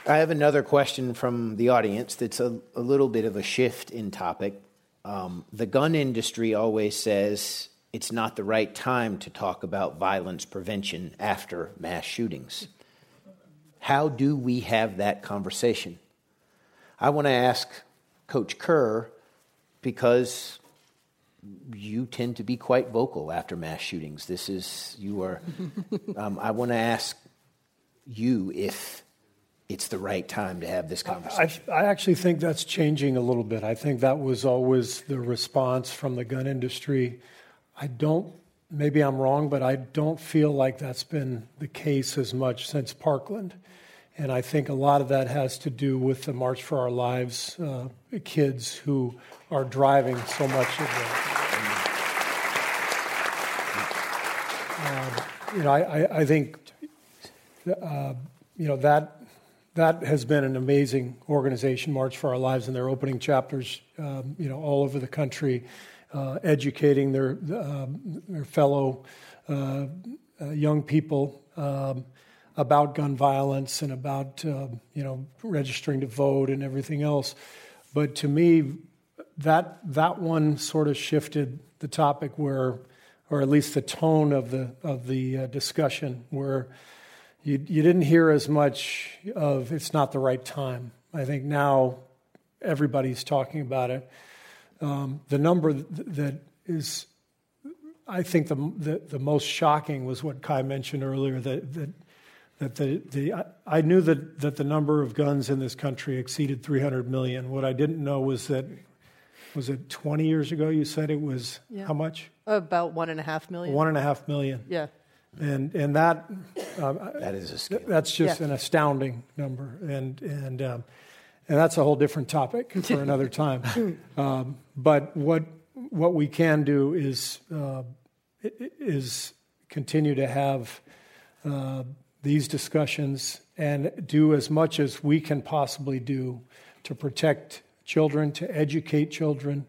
I have another question from the audience that's a, a little bit of a shift in topic. Um, the gun industry always says it's not the right time to talk about violence prevention after mass shootings. How do we have that conversation? I want to ask Coach Kerr because you tend to be quite vocal after mass shootings. This is, you are, um, I want to ask you if it's the right time to have this conversation. I, I, actually think that's changing a little bit. I think that was always the response from the gun industry. I don't, maybe I'm wrong, but I don't feel like that's been the case as much since Parkland. And I think a lot of that has to do with the March for Our Lives uh, kids who are driving so much of that. Uh, you know, I, I think, uh, you know, that that has been an amazing organization, March for Our Lives, and they're opening chapters, um, you know, all over the country, uh, educating their uh, their fellow uh, uh, young people um, about gun violence and about uh, you know registering to vote and everything else. But to me, that that one sort of shifted the topic where, or at least the tone of the of the discussion where you, you didn't hear as much of it's not the right time. I think now everybody's talking about it. Um, the number that is, I think the, the, the most shocking was what Kai mentioned earlier that, that that the, the I knew that, that the number of guns in this country exceeded 300 million. What I didn't know was that was it 20 years ago you said it was yeah. how much? About one and a half million. One and a half million. Yeah and and that uh, that is a scale. that's just yeah. an astounding number, and and um, and that's a whole different topic for another time. um, but what what we can do is uh, is continue to have uh, these discussions and do as much as we can possibly do to protect children, to educate children.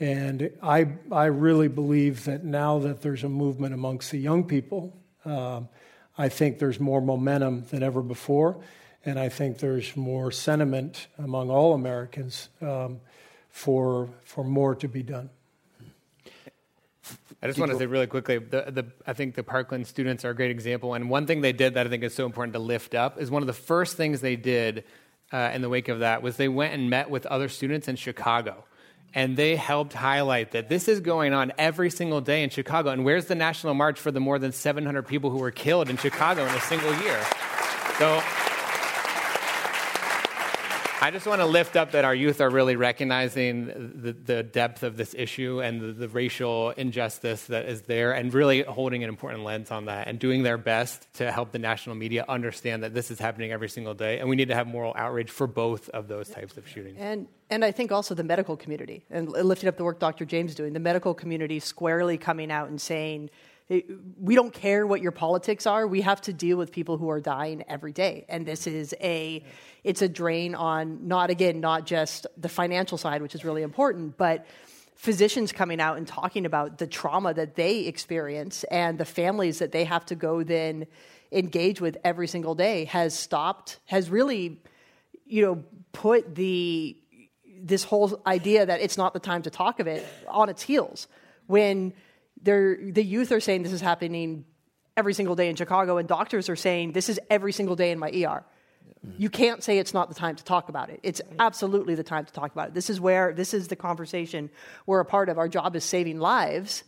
And I, I really believe that now that there's a movement amongst the young people, um, I think there's more momentum than ever before. And I think there's more sentiment among all Americans um, for, for more to be done. I just want to say really quickly, the, the, I think the Parkland students are a great example. And one thing they did that I think is so important to lift up is one of the first things they did uh, in the wake of that was they went and met with other students in Chicago. And they helped highlight that this is going on every single day in Chicago. And where's the National March for the more than 700 people who were killed in Chicago in a single year? So I just want to lift up that our youth are really recognizing the, the depth of this issue and the, the, racial injustice that is there and really holding an important lens on that and doing their best to help the national media understand that this is happening every single day and we need to have moral outrage for both of those types of shootings. And, and I think also the medical community and lifting up the work Dr. James doing, the medical community squarely coming out and saying, we don't care what your politics are. We have to deal with people who are dying every day, and this is a it's a drain on not again not just the financial side, which is really important, but physicians coming out and talking about the trauma that they experience and the families that they have to go then engage with every single day has stopped has really you know put the this whole idea that it's not the time to talk of it on its heels when the youth are saying this is happening every single day in Chicago, and doctors are saying this is every single day in my ER. You can't say it's not the time to talk about it. It's absolutely the time to talk about it. This is where this is the conversation we're a part of. Our job is saving lives.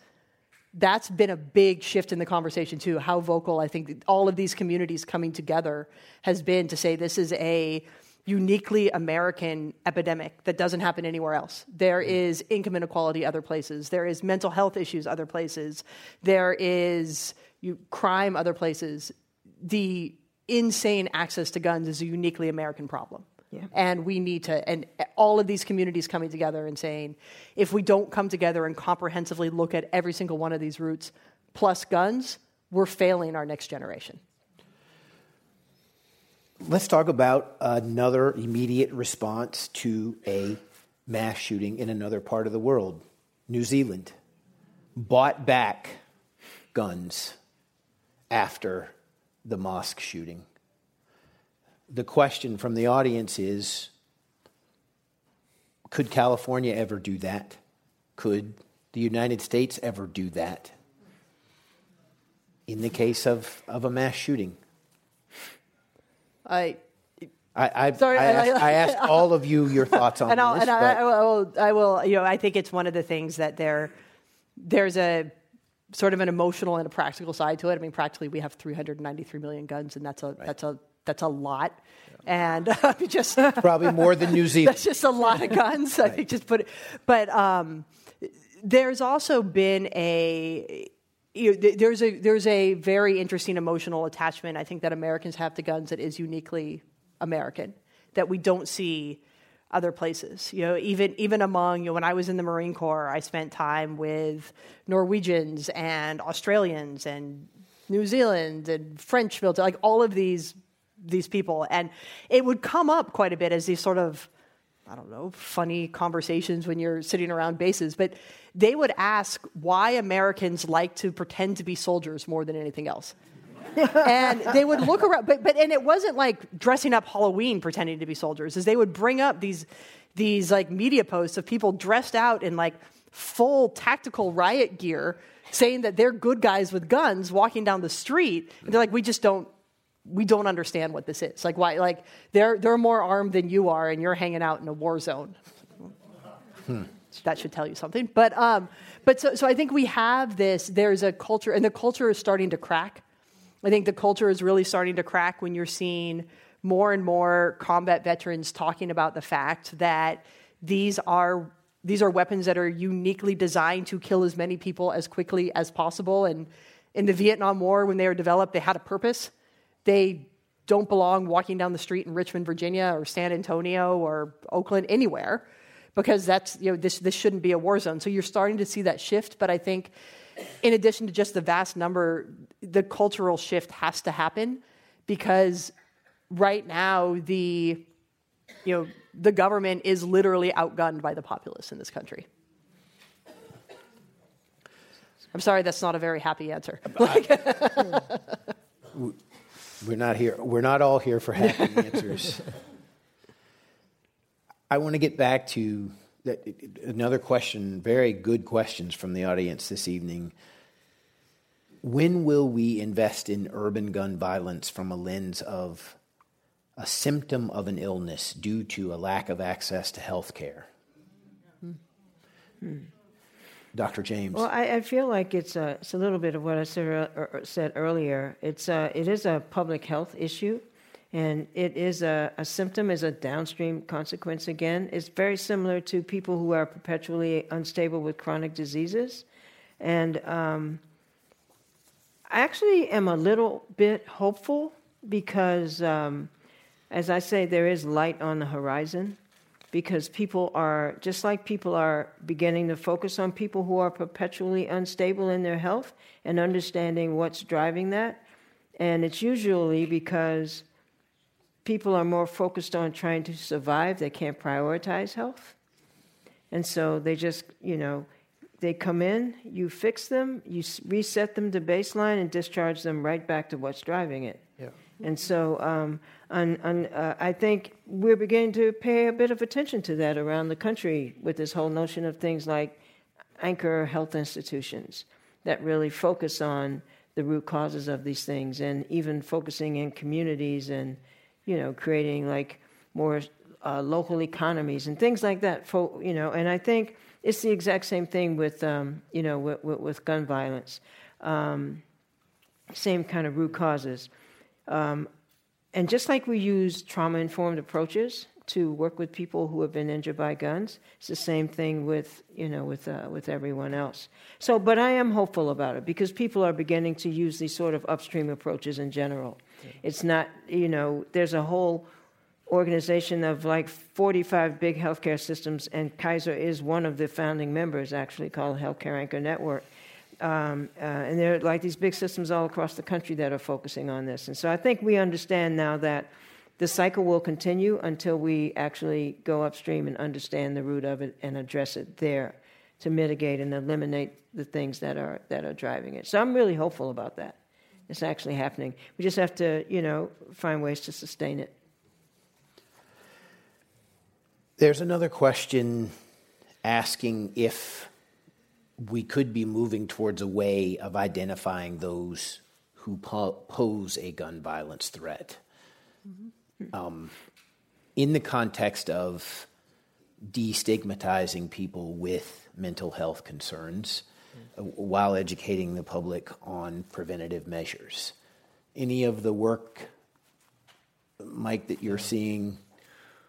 That's been a big shift in the conversation too. How vocal I think all of these communities coming together has been to say this is a uniquely American epidemic that doesn't happen anywhere else. There mm. is income inequality other places. There is mental health issues other places. There is you, crime other places. The insane access to guns is a uniquely American problem. Yeah. And we need to, and all of these communities coming together and saying, if we don't come together and comprehensively look at every single one of these routes plus guns, we're failing our next generation. Let's talk about another immediate response to a mass shooting in another part of the world. New Zealand bought back guns after the mosque shooting. The question from the audience is could California ever do that? Could the United States ever do that? In the case of, of a mass shooting. I. I, I, Sorry, I, asked, I, asked, all of you your thoughts on and I'll, this. And I, I, will, I will, you know, I think it's one of the things that there, there's a sort of an emotional and a practical side to it. I mean, practically, we have 393 million guns, and that's a right. that's a that's a lot. Yeah. And uh, just probably more than New Zealand. that's just a lot of guns. right. I think just put it. But um, there's also been a you know, there's a there's a very interesting emotional attachment I think that Americans have to guns that is uniquely American that we don't see other places. You know, even even among you know, when I was in the Marine Corps, I spent time with Norwegians and Australians and New Zealand and French military, like all of these these people, and it would come up quite a bit as these sort of I don't know, funny conversations when you're sitting around bases, but they would ask why Americans like to pretend to be soldiers more than anything else. And they would look around, but, but and it wasn't like dressing up Halloween pretending to be soldiers, is they would bring up these these like media posts of people dressed out in like full tactical riot gear saying that they're good guys with guns walking down the street. And they're like, we just don't we don't understand what this is. Like why like they're they're more armed than you are and you're hanging out in a war zone. Hmm. That should tell you something. But um but so so I think we have this there's a culture and the culture is starting to crack. I think the culture is really starting to crack when you're seeing more and more combat veterans talking about the fact that these are these are weapons that are uniquely designed to kill as many people as quickly as possible and in the Vietnam War when they were developed they had a purpose they don't belong walking down the street in Richmond, Virginia, or San Antonio, or Oakland, anywhere, because that's you know this this shouldn't be a war zone. So you're starting to see that shift. But I think, in addition to just the vast number, the cultural shift has to happen because right now the you know, the government is literally outgunned by the populace in this country. I'm sorry, that's not a very happy answer. we're not here. We're not all here for happy answers. I want to get back to another question. Very good questions from the audience this evening. When will we invest in urban gun violence from a lens of a symptom of an illness due to a lack of access to health care? Hmm. Dr. James. Well, I, I feel like it's a, it's a little bit of what I said, uh, said earlier. It's a, it is a public health issue, and it is a, a symptom, is a downstream consequence again. It's very similar to people who are perpetually unstable with chronic diseases. And um, I actually am a little bit hopeful because, um, as I say, there is light on the horizon because people are, just like people are beginning to focus on people who are perpetually unstable in their health and understanding what's driving that. And it's usually because people are more focused on trying to survive, they can't prioritize health. And so they just, you know, they come in, you fix them, you reset them to baseline, and discharge them right back to what's driving it. Yeah. And so um, and, and uh, I think we're beginning to pay a bit of attention to that around the country with this whole notion of things like anchor health institutions that really focus on the root causes of these things and even focusing in communities and you know creating like more uh, local economies and things like that for, you know and i think it's the exact same thing with um, you know with, with, with gun violence um, same kind of root causes um, and just like we use trauma informed approaches to work with people who have been injured by guns, it's the same thing with you know with uh, with everyone else. So, but I am hopeful about it because people are beginning to use these sort of upstream approaches in general. It's not you know there's a whole organization of like 45 big healthcare systems, and Kaiser is one of the founding members, actually called Healthcare Anchor Network um, uh, and there are like these big systems all across the country that are focusing on this. And so I think we understand now that the cycle will continue until we actually go upstream and understand the root of it and address it there to mitigate and eliminate the things that are that are driving it. So I'm really hopeful about that. It's actually happening. We just have to, you know, find ways to sustain it. There's another question asking if we could be moving towards a way of identifying those who po- pose a gun violence threat. Mm-hmm. Um, in the context of destigmatizing people with mental health concerns while educating the public on preventative measures. Any of the work, Mike, that you're seeing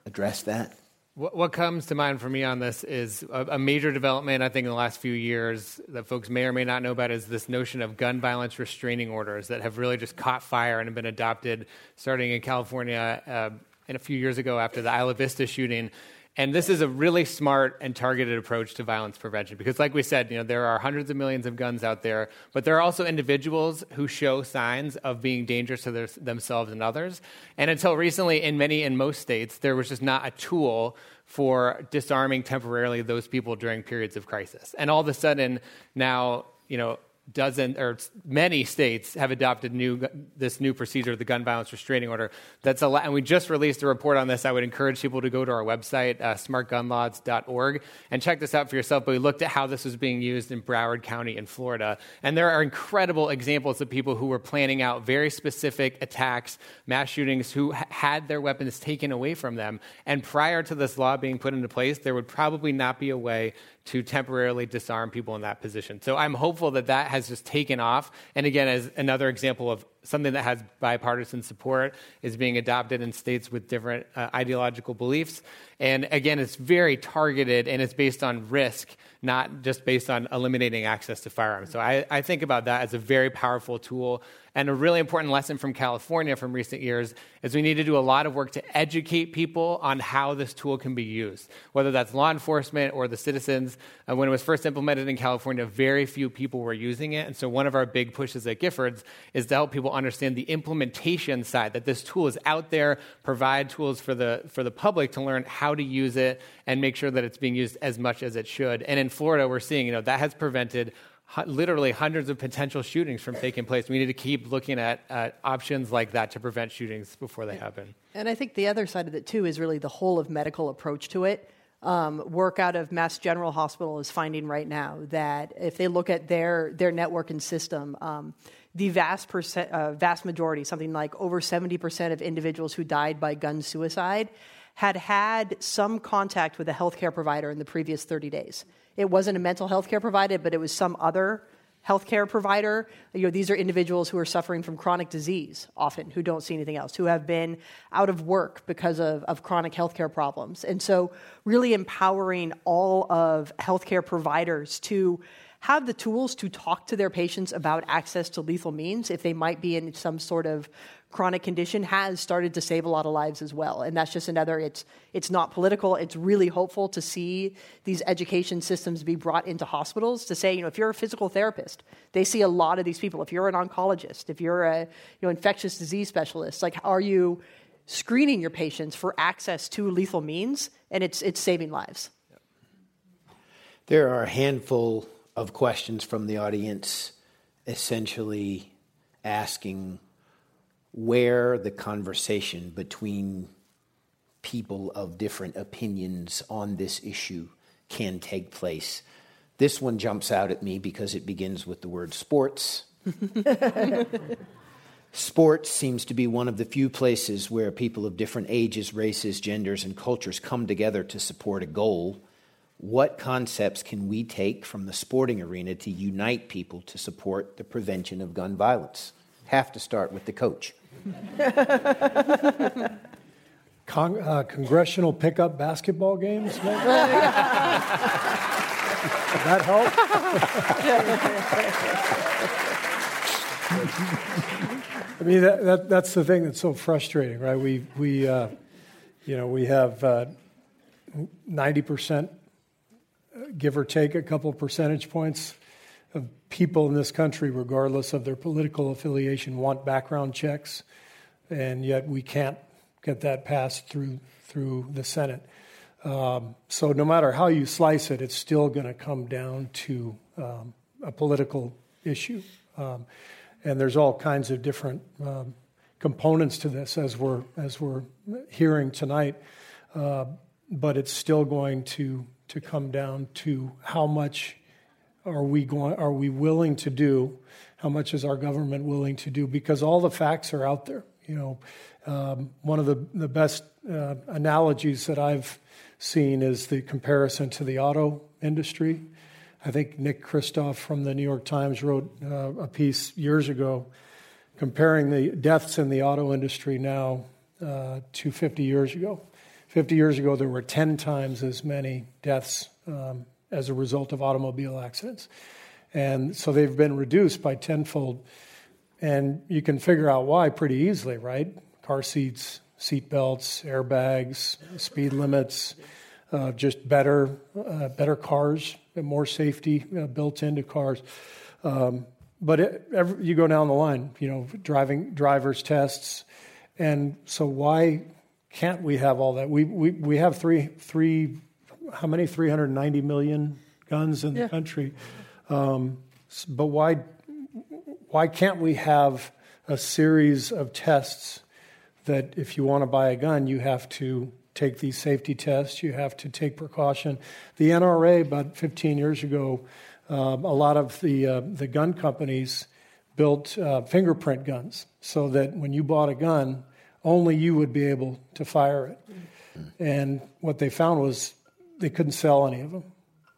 address that? What, comes to mind for me on this is a, a, major development, I think, in the last few years that folks may or may not know about is this notion of gun violence restraining orders that have really just caught fire and have been adopted starting in California uh, and a few years ago after the Isla Vista shooting. And this is a really smart and targeted approach to violence prevention because, like we said, you know, there are hundreds of millions of guns out there, but there are also individuals who show signs of being dangerous to their, themselves and others. And until recently, in many and most states, there was just not a tool for disarming temporarily those people during periods of crisis. And all of a sudden, now, you know, dozen or many states have adopted new this new procedure, the gun violence restraining order. That's a lot, and we just released a report on this. I would encourage people to go to our website, uh, smartgunlaws.org, and check this out for yourself. But we looked at how this was being used in Broward County in Florida, and there are incredible examples of people who were planning out very specific attacks, mass shootings, who ha- had their weapons taken away from them. And prior to this law being put into place, there would probably not be a way to temporarily disarm people in that position. So I'm hopeful that that has just taken off. And again, as another example of something that has bipartisan support is being adopted in states with different uh, ideological beliefs. And again, it's very targeted and it's based on risk, not just based on eliminating access to firearms. So I, I think about that as a very powerful tool and a really important lesson from California from recent years is we need to do a lot of work to educate people on how this tool can be used, whether that's law enforcement or the citizens. Uh, when it was first implemented in California, very few people were using it. And so one of our big pushes at Giffords is to help people people understand the implementation side, that this tool is out there, provide tools for the, for the public to learn how to use it and make sure that it's being used as much as it should. And in Florida, we're seeing, you know, that has prevented literally hundreds of potential shootings from taking place. We need to keep looking at uh, options like that to prevent shootings before they happen. And I think the other side of it, too, is really the whole of medical approach to it. Um, work out of Mass General Hospital is finding right now that if they look at their, their network and system, um, the vast, percent, uh, vast majority, something like over 70% of individuals who died by gun suicide, had had some contact with a healthcare provider in the previous 30 days. It wasn't a mental health care provider, but it was some other healthcare provider. You know, these are individuals who are suffering from chronic disease, often, who don't see anything else, who have been out of work because of, of chronic healthcare problems. And so, really empowering all of healthcare providers to have the tools to talk to their patients about access to lethal means if they might be in some sort of chronic condition has started to save a lot of lives as well. And that's just another, it's, it's not political. It's really hopeful to see these education systems be brought into hospitals to say, you know, if you're a physical therapist, they see a lot of these people. If you're an oncologist, if you're a you know, infectious disease specialist, like, are you screening your patients for access to lethal means? And it's, it's saving lives. There are a handful of questions from the audience essentially asking where the conversation between people of different opinions on this issue can take place. This one jumps out at me because it begins with the word sports. sports seems to be one of the few places where people of different ages, races, genders, and cultures come together to support a goal. What concepts can we take from the sporting arena to unite people to support the prevention of gun violence? Have to start with the coach. Con- uh, congressional pickup basketball games, maybe? that help? I mean, that, that, that's the thing that's so frustrating, right? We, we uh, you know, we have uh, 90%, give or take a couple percentage points, of people in this country, regardless of their political affiliation, want background checks, and yet we can't get that passed through through the Senate. Um, so no matter how you slice it, it's still going to come down to um, a political issue, um, and there's all kinds of different um, components to this as we're as we're hearing tonight. Uh, but it's still going to to come down to how much are we going are we willing to do how much is our government willing to do because all the facts are out there you know. Um, one of the, the best uh, analogies that i've seen is the comparison to the auto industry. I think nick kristof from the new york times wrote uh, a piece years ago comparing the deaths in the auto industry now uh, to 50 years ago 50 years ago there were 10 times as many deaths um, as a result of automobile accidents. And so they've been reduced by tenfold. And you can figure out why pretty easily, right? Car seats, seat belts, airbags, speed limits, uh, just better, uh, better cars, more safety uh, built into cars. Um, but it, every, you go down the line, you know, driving driver's tests, and so why can't we have all that? We we we have three three how many 390 million guns in the country. Um, but why why can't we have a series of tests that if you want to buy a gun, you have to take these safety tests, you have to take precaution. The NRA about 15 years ago, um, a lot of the uh, the gun companies built uh, fingerprint guns so that when you bought a gun, only you would be able to fire it. And what they found was they couldn't sell any of them.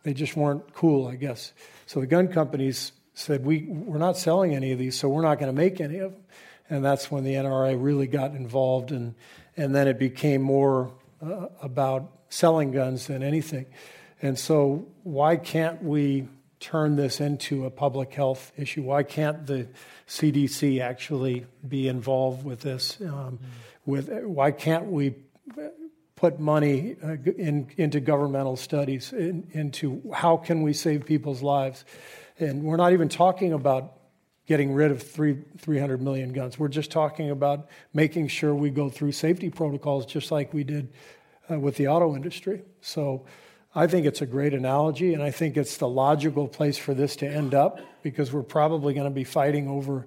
They just weren't cool, I guess. So the gun companies said, we, We're not selling any of these, so we're not going to make any of them. And that's when the NRA really got involved, and, and then it became more uh, about selling guns than anything. And so, why can't we turn this into a public health issue? Why can't the CDC actually be involved with this? Um, with why can't we put money uh, in, into governmental studies, in, into how can we save people's lives. And we're not even talking about getting rid of three, 300 million guns. We're just talking about making sure we go through safety protocols just like we did uh, with the auto industry. So I think it's a great analogy, and I think it's the logical place for this to end up because we're probably going to be fighting over,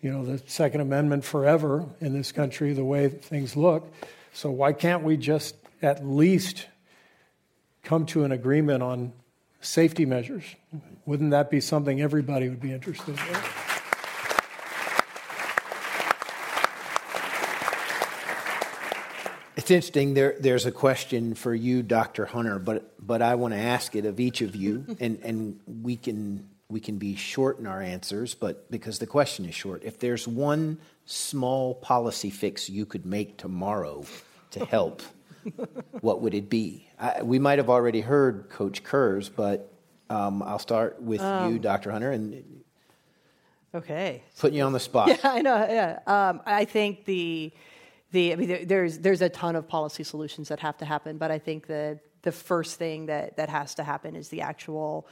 you know, the Second Amendment forever in this country, the way things look. So why can't we just at least come to an agreement on safety measures? Wouldn't that be something everybody would be interested in? It's interesting. There, there's a question for you, Dr. Hunter, but but I want to ask it of each of you, and and we can we can be short in our answers, but because the question is short, if there's one small policy fix you could make tomorrow to help, what would it be? I, we might have already heard Coach Kerr's, but um, I'll start with um, you, Dr. Hunter, and okay, putting you on the spot. Yeah, I know. Yeah, um, I think the the, I mean, there's, there's a ton of policy solutions that have to happen, but I think the, the first thing that, that has to happen is the actual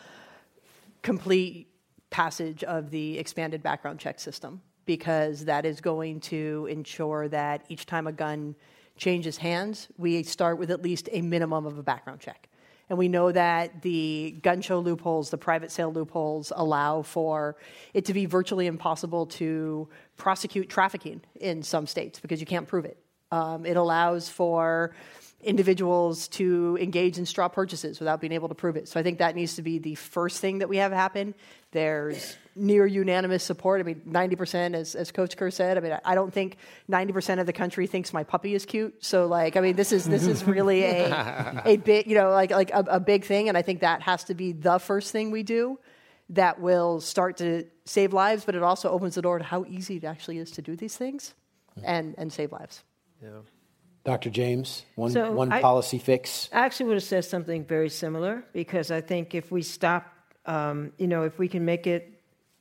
complete passage of the expanded background check system, because that is going to ensure that each time a gun changes hands, we start with at least a minimum of a background check. And we know that the gun show loopholes, the private sale loopholes, allow for it to be virtually impossible to prosecute trafficking in some states because you can't prove it. Um, it allows for individuals to engage in straw purchases without being able to prove it. So I think that needs to be the first thing that we have happen. There's near unanimous support. I mean, 90%, as, as Coach Kerr said. I mean, I don't think 90% of the country thinks my puppy is cute. So, like, I mean, this is this is really a a big, you know, like like a, a big thing, and I think that has to be the first thing we do that will start to save lives. But it also opens the door to how easy it actually is to do these things and and save lives. Yeah. Dr. James, one, so one I, policy fix? I actually would have said something very similar because I think if we stop, um, you know, if we can make it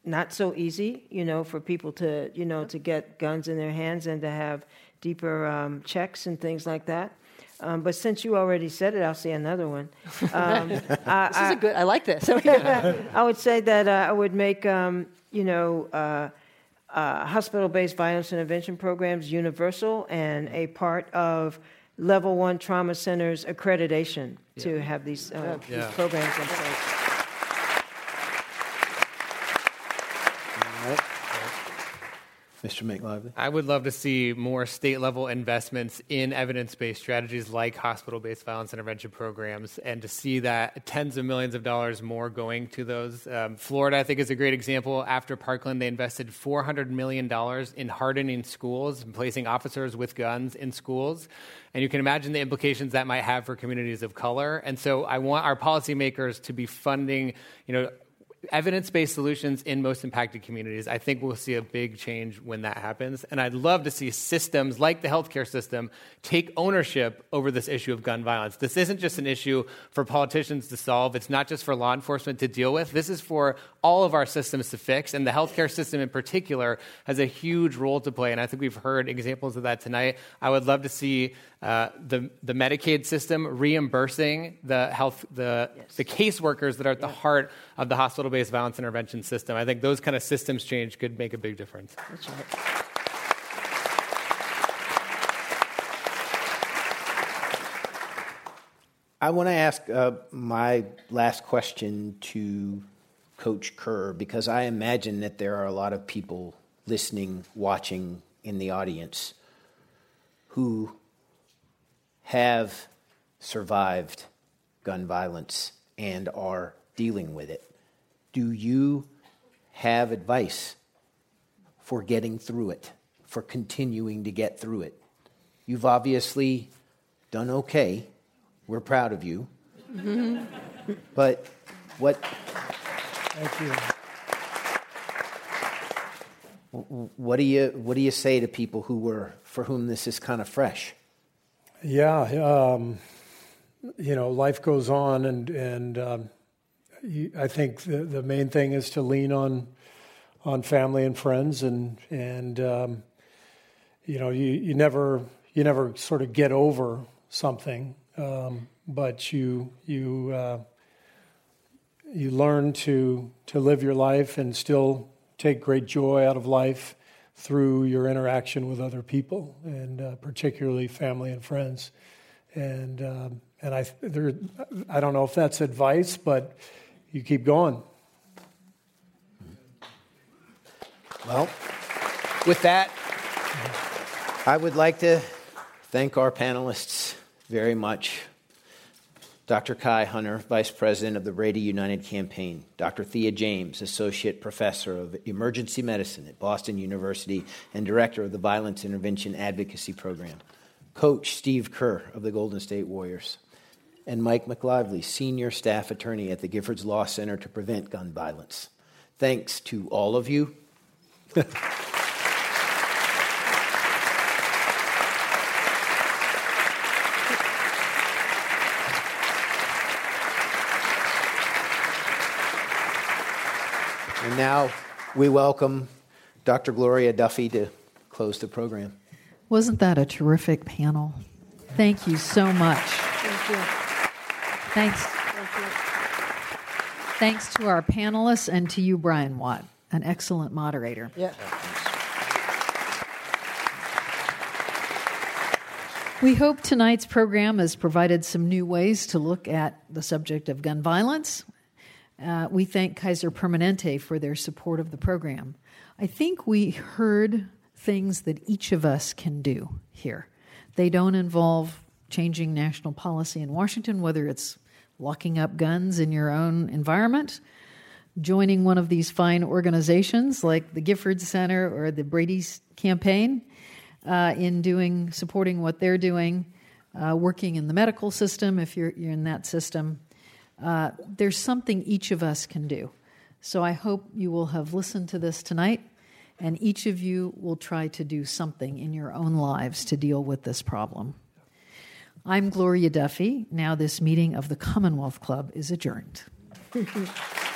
not so easy, you know, for people to, you know, to get guns in their hands and to have deeper um, checks and things like that. Um, but since you already said it, I'll say another one. Um, I, this is a good. I like this. I would say that uh, I would make, um, you know, uh, uh, hospital-based violence intervention programs universal and a part of level one trauma centers accreditation yeah. to have these, uh, yeah. these programs in place. Mr. McLively? I would love to see more state level investments in evidence based strategies like hospital based violence intervention programs and to see that tens of millions of dollars more going to those. Um, Florida, I think, is a great example. After Parkland, they invested $400 million in hardening schools and placing officers with guns in schools. And you can imagine the implications that might have for communities of color. And so I want our policymakers to be funding, you know, evidence based solutions in most impacted communities. I think we'll see a big change when that happens. And I'd love to see systems like the healthcare system take ownership over this issue of gun violence. This isn't just an issue for politicians to solve, it's not just for law enforcement to deal with. This is for all of our systems to fix. And the healthcare system in particular has a huge role to play. And I think we've heard examples of that tonight. I would love to see uh, the, the Medicaid system reimbursing the health, the, yes. the caseworkers that are at the heart of the hospital based violence intervention system. I think those kind of systems change could make a big difference. That's right. I want to ask uh, my last question to Coach Kerr because I imagine that there are a lot of people listening, watching in the audience who have survived gun violence and are dealing with it. Do you have advice for getting through it, for continuing to get through it? You've obviously done okay. We're proud of you. but what. Thank you. What do you what do you say to people who were for whom this is kind of fresh? Yeah, um, you know, life goes on, and and um, I think the, the main thing is to lean on on family and friends, and and um, you know, you, you never you never sort of get over something, um, but you you uh, you learn to to live your life and still take great joy out of life through your interaction with other people, and uh, particularly family and friends. And um, and I there, I don't know if that's advice, but you keep going. Well, with that, I would like to thank our panelists very much. Dr. Kai Hunter, Vice President of the Brady United Campaign, Dr. Thea James, Associate Professor of Emergency Medicine at Boston University and Director of the Violence Intervention Advocacy Program, Coach Steve Kerr of the Golden State Warriors, and Mike McLively, Senior Staff Attorney at the Giffords Law Center to Prevent Gun Violence. Thanks to all of you. And now we welcome Dr. Gloria Duffy to close the program. Wasn't that a terrific panel? Thank you so much. Thank you. Thanks. Thank you. Thanks to our panelists and to you, Brian Watt, an excellent moderator. Yeah. We hope tonight's program has provided some new ways to look at the subject of gun violence. Uh, we thank Kaiser Permanente for their support of the program. I think we heard things that each of us can do here. They don't involve changing national policy in Washington, whether it's locking up guns in your own environment, joining one of these fine organizations like the Gifford Center or the Brady's campaign uh, in doing supporting what they're doing, uh, working in the medical system if you're, you're in that system. Uh, there's something each of us can do. So I hope you will have listened to this tonight, and each of you will try to do something in your own lives to deal with this problem. I'm Gloria Duffy. Now, this meeting of the Commonwealth Club is adjourned.